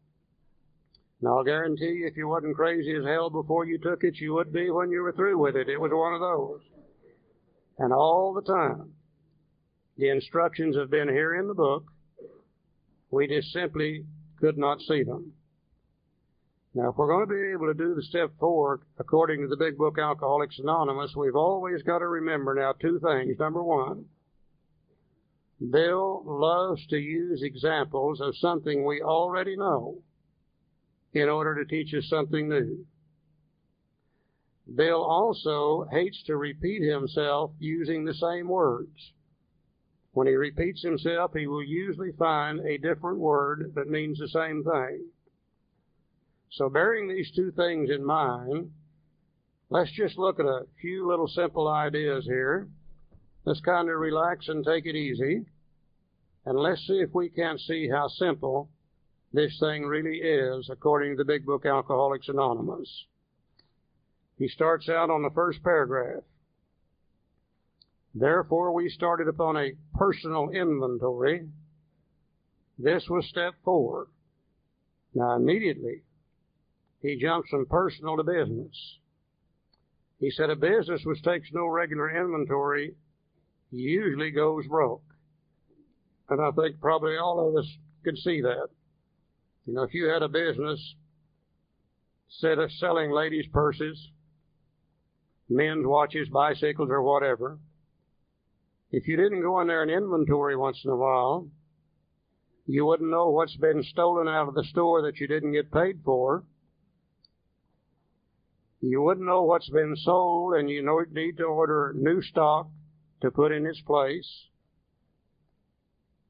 Now I'll guarantee you if you wasn't crazy as hell before you took it, you would be when you were through with it. It was one of those. And all the time, the instructions have been here in the book. We just simply could not see them. Now, if we're going to be able to do the step four according to the big book Alcoholics Anonymous, we've always got to remember now two things. Number one, Bill loves to use examples of something we already know in order to teach us something new. Bill also hates to repeat himself using the same words. When he repeats himself, he will usually find a different word that means the same thing. So bearing these two things in mind, let's just look at a few little simple ideas here. Let's kind of relax and take it easy. And let's see if we can't see how simple this thing really is according to the big book Alcoholics Anonymous. He starts out on the first paragraph. Therefore, we started upon a personal inventory. This was step four. Now, immediately, he jumps from personal to business. He said a business which takes no regular inventory usually goes broke. And I think probably all of us could see that. You know, if you had a business, instead of selling ladies' purses, men's watches, bicycles, or whatever, if you didn't go in there and inventory once in a while, you wouldn't know what's been stolen out of the store that you didn't get paid for. You wouldn't know what's been sold, and you know need to order new stock to put in its place.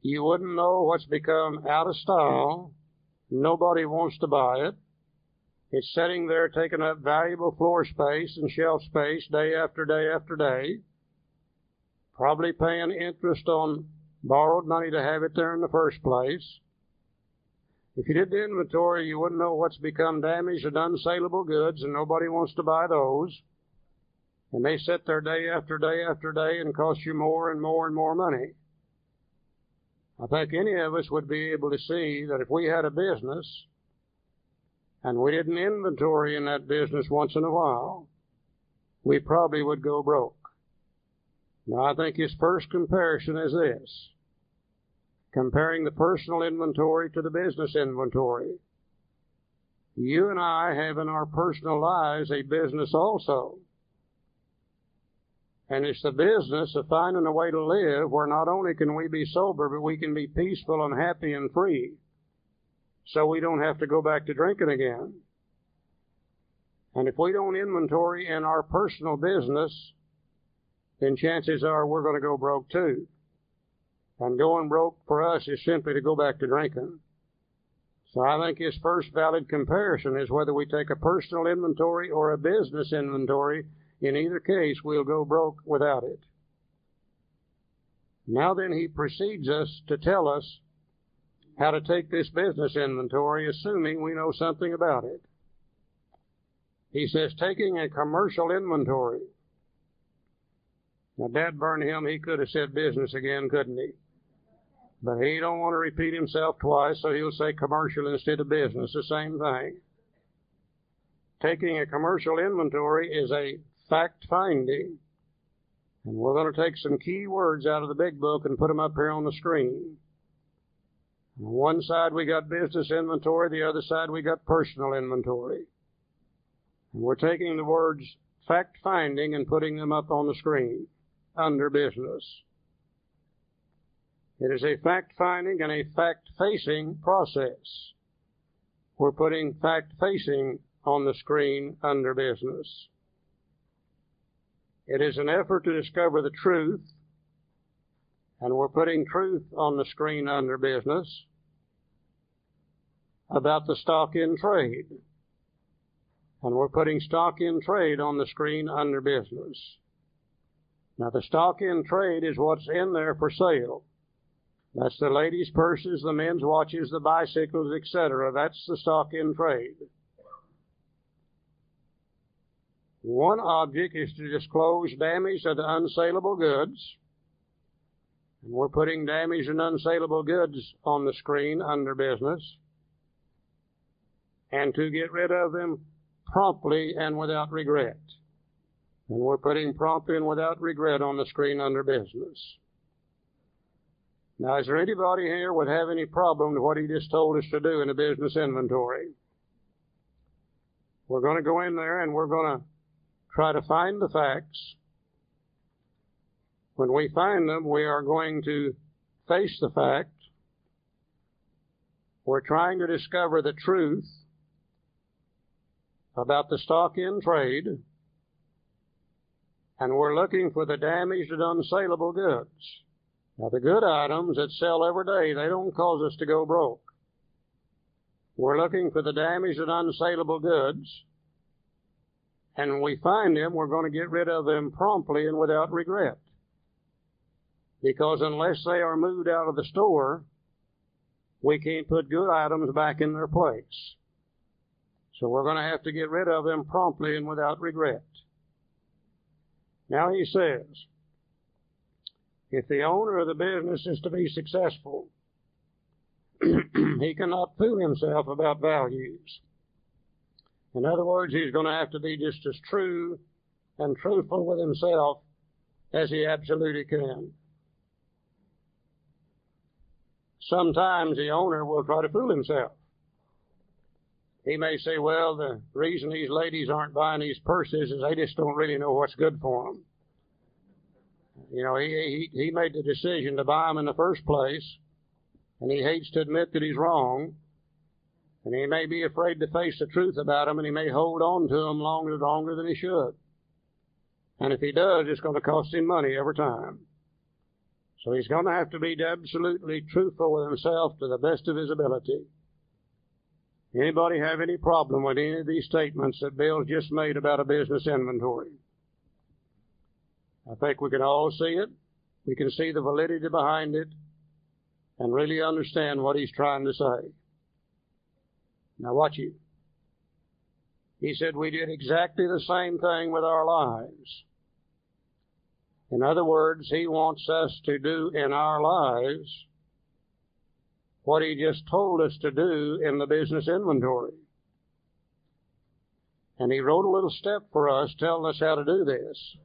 You wouldn't know what's become out of style. Nobody wants to buy it. It's sitting there taking up valuable floor space and shelf space day after day after day, probably paying interest on borrowed money to have it there in the first place. If you did the inventory, you wouldn't know what's become damaged and unsaleable goods, and nobody wants to buy those. And they sit there day after day after day and cost you more and more and more money. I think any of us would be able to see that if we had a business and we did an inventory in that business once in a while, we probably would go broke. Now, I think his first comparison is this comparing the personal inventory to the business inventory. You and I have in our personal lives a business also. And it's the business of finding a way to live where not only can we be sober, but we can be peaceful and happy and free. So we don't have to go back to drinking again. And if we don't inventory in our personal business, then chances are we're going to go broke too. And going broke for us is simply to go back to drinking. So I think his first valid comparison is whether we take a personal inventory or a business inventory. In either case, we'll go broke without it. Now then, he proceeds us to tell us how to take this business inventory, assuming we know something about it. He says, taking a commercial inventory. Now, Dad burn him, he could have said business again, couldn't he? But he don't want to repeat himself twice, so he'll say commercial instead of business, the same thing. Taking a commercial inventory is a fact finding. And we're going to take some key words out of the big book and put them up here on the screen. On one side we got business inventory, the other side we got personal inventory. And we're taking the words fact finding and putting them up on the screen under business. It is a fact finding and a fact facing process. We're putting fact facing on the screen under business. It is an effort to discover the truth, and we're putting truth on the screen under business about the stock in trade. And we're putting stock in trade on the screen under business. Now the stock in trade is what's in there for sale. That's the ladies' purses, the men's watches, the bicycles, etc. That's the stock in trade. One object is to disclose damage to the unsaleable goods. And we're putting damaged and unsaleable goods on the screen under business. And to get rid of them promptly and without regret. And we're putting promptly and without regret on the screen under business. Now, is there anybody here would have any problem with what he just told us to do in a business inventory? We're going to go in there and we're going to try to find the facts. When we find them, we are going to face the fact. We're trying to discover the truth about the stock in trade, and we're looking for the damaged and unsaleable goods. Now, the good items that sell every day, they don't cause us to go broke. We're looking for the damaged and unsaleable goods, and when we find them, we're going to get rid of them promptly and without regret. Because unless they are moved out of the store, we can't put good items back in their place. So we're going to have to get rid of them promptly and without regret. Now he says, if the owner of the business is to be successful, he cannot fool himself about values. In other words, he's going to have to be just as true and truthful with himself as he absolutely can. Sometimes the owner will try to fool himself. He may say, well, the reason these ladies aren't buying these purses is they just don't really know what's good for them. You know, he, he, he made the decision to buy them in the first place, and he hates to admit that he's wrong. And he may be afraid to face the truth about them, and he may hold on to them longer, longer than he should. And if he does, it's going to cost him money every time. So he's going to have to be absolutely truthful with himself to the best of his ability. Anybody have any problem with any of these statements that Bill's just made about a business inventory? I think we can all see it. We can see the validity behind it. and really understand what he's trying to say. Now watch it. He said we did exactly the same thing with our lives. In other words, he wants us to do in our lives what he just told us to do in the business inventory. And he wrote a little step for us telling us how to do this.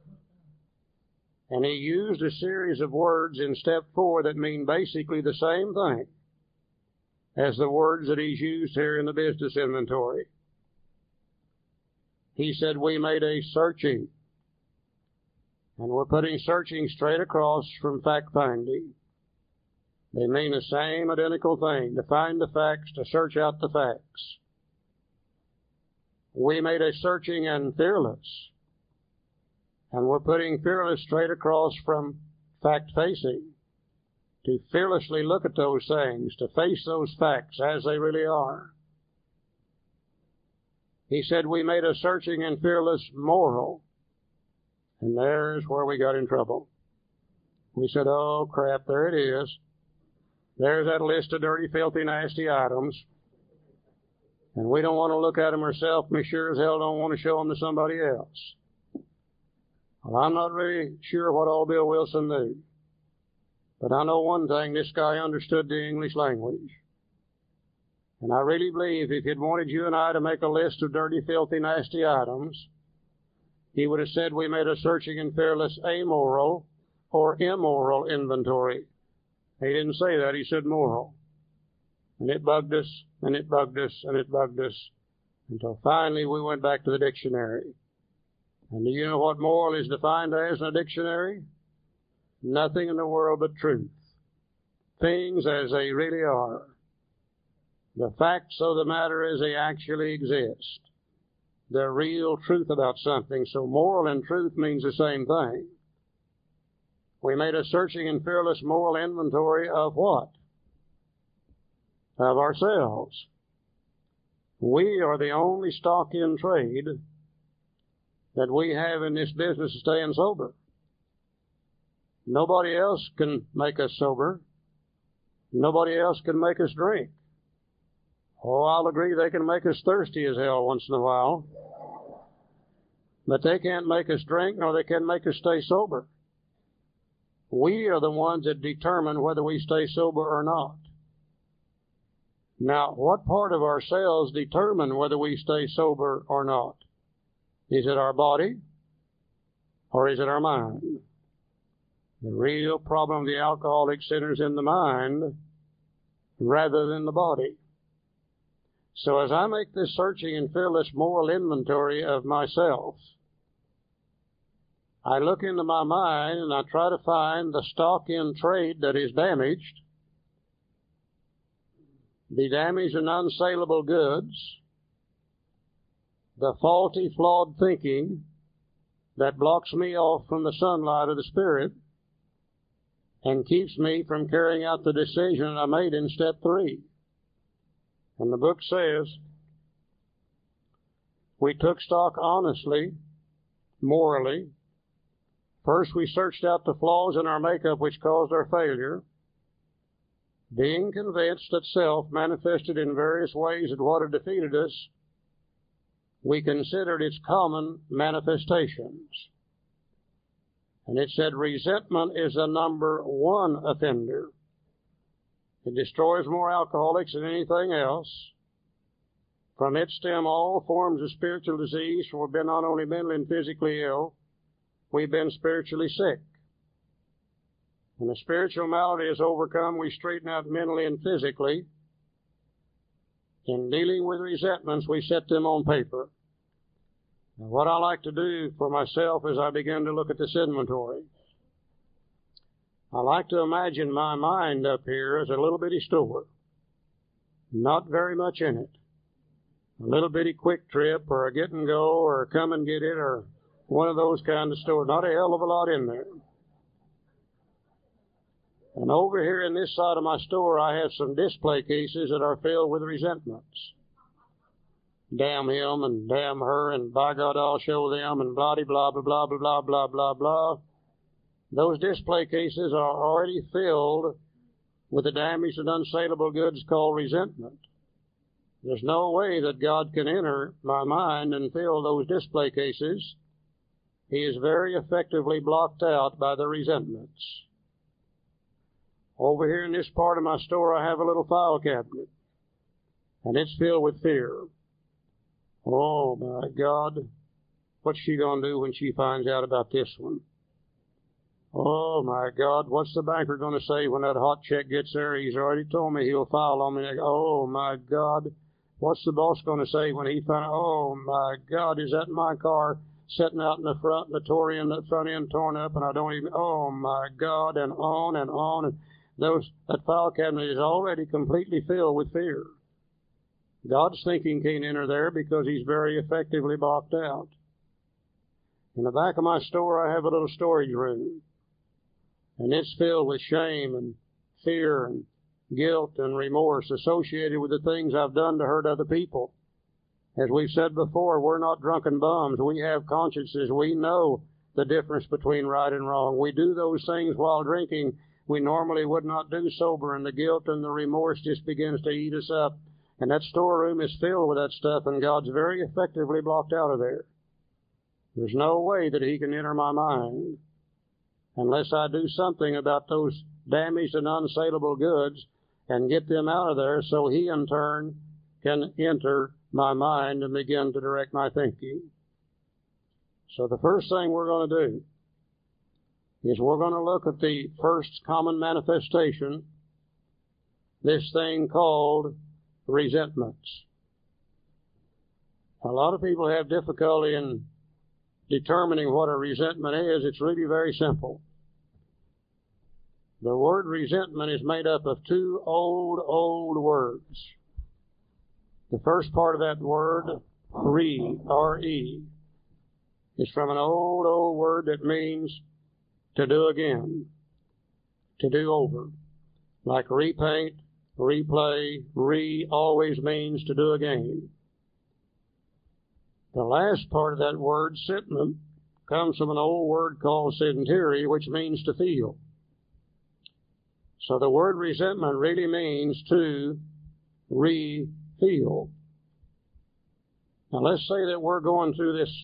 And he used a series of words in step four that mean basically the same thing as the words that he's used here in the business inventory. He said we made a searching. And we're putting searching straight across from fact finding. They mean the same identical thing, to find the facts, to search out the facts. We made a searching and fearless. And we're putting fearless straight across from fact facing. To fearlessly look at those things, to face those facts as they really are. He said we made a searching and fearless moral. And there's where we got in trouble. We said, oh crap, there it is. There's that list of dirty, filthy, nasty items. And we don't want to look at them ourselves. We sure as hell don't want to show them to somebody else. Well, I'm not really sure what all Bill Wilson knew. But I know one thing, this guy understood the English language. And I really believe if he'd wanted you and I to make a list of dirty, filthy, nasty items, he would have said we made a searching and fearless amoral or immoral inventory. He didn't say that, he said moral. And it bugged us, and it bugged us, and it bugged us, until finally we went back to the dictionary. And do you know what moral is defined as in a dictionary? Nothing in the world but truth. Things as they really are. The facts of the matter as they actually exist. The real truth about something. So moral and truth means the same thing. We made a searching and fearless moral inventory of what? Of ourselves. We are the only stock in trade that we have in this business of staying sober. Nobody else can make us sober. Nobody else can make us drink. Oh, I'll agree they can make us thirsty as hell once in a while. But they can't make us drink nor they can make us stay sober. We are the ones that determine whether we stay sober or not. Now, what part of ourselves determine whether we stay sober or not? Is it our body or is it our mind? The real problem of the alcoholic centers in the mind rather than the body. So as I make this searching and fearless moral inventory of myself, I look into my mind and I try to find the stock in trade that is damaged, the damaged and unsaleable goods, the faulty, flawed thinking that blocks me off from the sunlight of the Spirit and keeps me from carrying out the decision I made in step three. And the book says, we took stock honestly, morally. First, we searched out the flaws in our makeup which caused our failure. Being convinced that self manifested in various ways at what had defeated us, we considered its common manifestations. And it said resentment is the number one offender. It destroys more alcoholics than anything else. From it stem all forms of spiritual disease, for we've been not only mentally and physically ill, we've been spiritually sick. When the spiritual malady is overcome, we straighten out mentally and physically, in dealing with resentments, we set them on paper. Now, what I like to do for myself as I begin to look at this inventory, I like to imagine my mind up here as a little bitty store. Not very much in it. A little bitty QuikTrip or a get and go or a come and get it or one of those kind of stores. Not a hell of a lot in there. And over here in this side of my store, I have some display cases that are filled with resentments damn him and damn her and by God I'll show them and blah blah blah blah blah blah blah blah. Those display cases are already filled with the damaged and unsaleable goods called resentment. There's no way that God can enter my mind and fill those display cases. He is very effectively blocked out by the resentments. Over here in this part of my store, I have a little file cabinet, and it's filled with fear. Oh my God, what's she gonna do when she finds out about this one? Oh my God, what's the banker going to say when that hot check gets there? He's already told me he'll file on me. Oh my God, what's the boss going to say when he finds? Oh my God, is that my car sitting out in the front, Notorian, the front end torn up, and I don't even. Oh my God, and on and on, and those that file cabinet is already completely filled with fear. God's thinking can't enter there because he's very effectively blocked out. In the back of my store, I have a little storage room and it's filled with shame and fear and guilt and remorse associated with the things I've done to hurt other people. As we've said before, we're not drunken bums. We have consciences. We know the difference between right and wrong. We do those things while drinking we normally would not do sober, and the guilt and the remorse just begins to eat us up. And that storeroom is filled with that stuff, and God's very effectively blocked out of there. There's no way that He can enter my mind unless I do something about those damaged and unsaleable goods and get them out of there so he in turn can enter my mind and begin to direct my thinking. So the first thing we're going to do is we're going to look at the first common manifestation, this thing called resentments. A lot of people have difficulty in determining what a resentment is, it's really very simple. The word resentment is made up of two old, old words. The first part of that word, re, R-E, is from an old, old word that means to do again, to do over. Like repaint, replay, re always means to do again. The last part of that word, sentiment, comes from an old word called sentire, which means to feel. So the word resentment really means to re-feel. Now let's say that we're going through this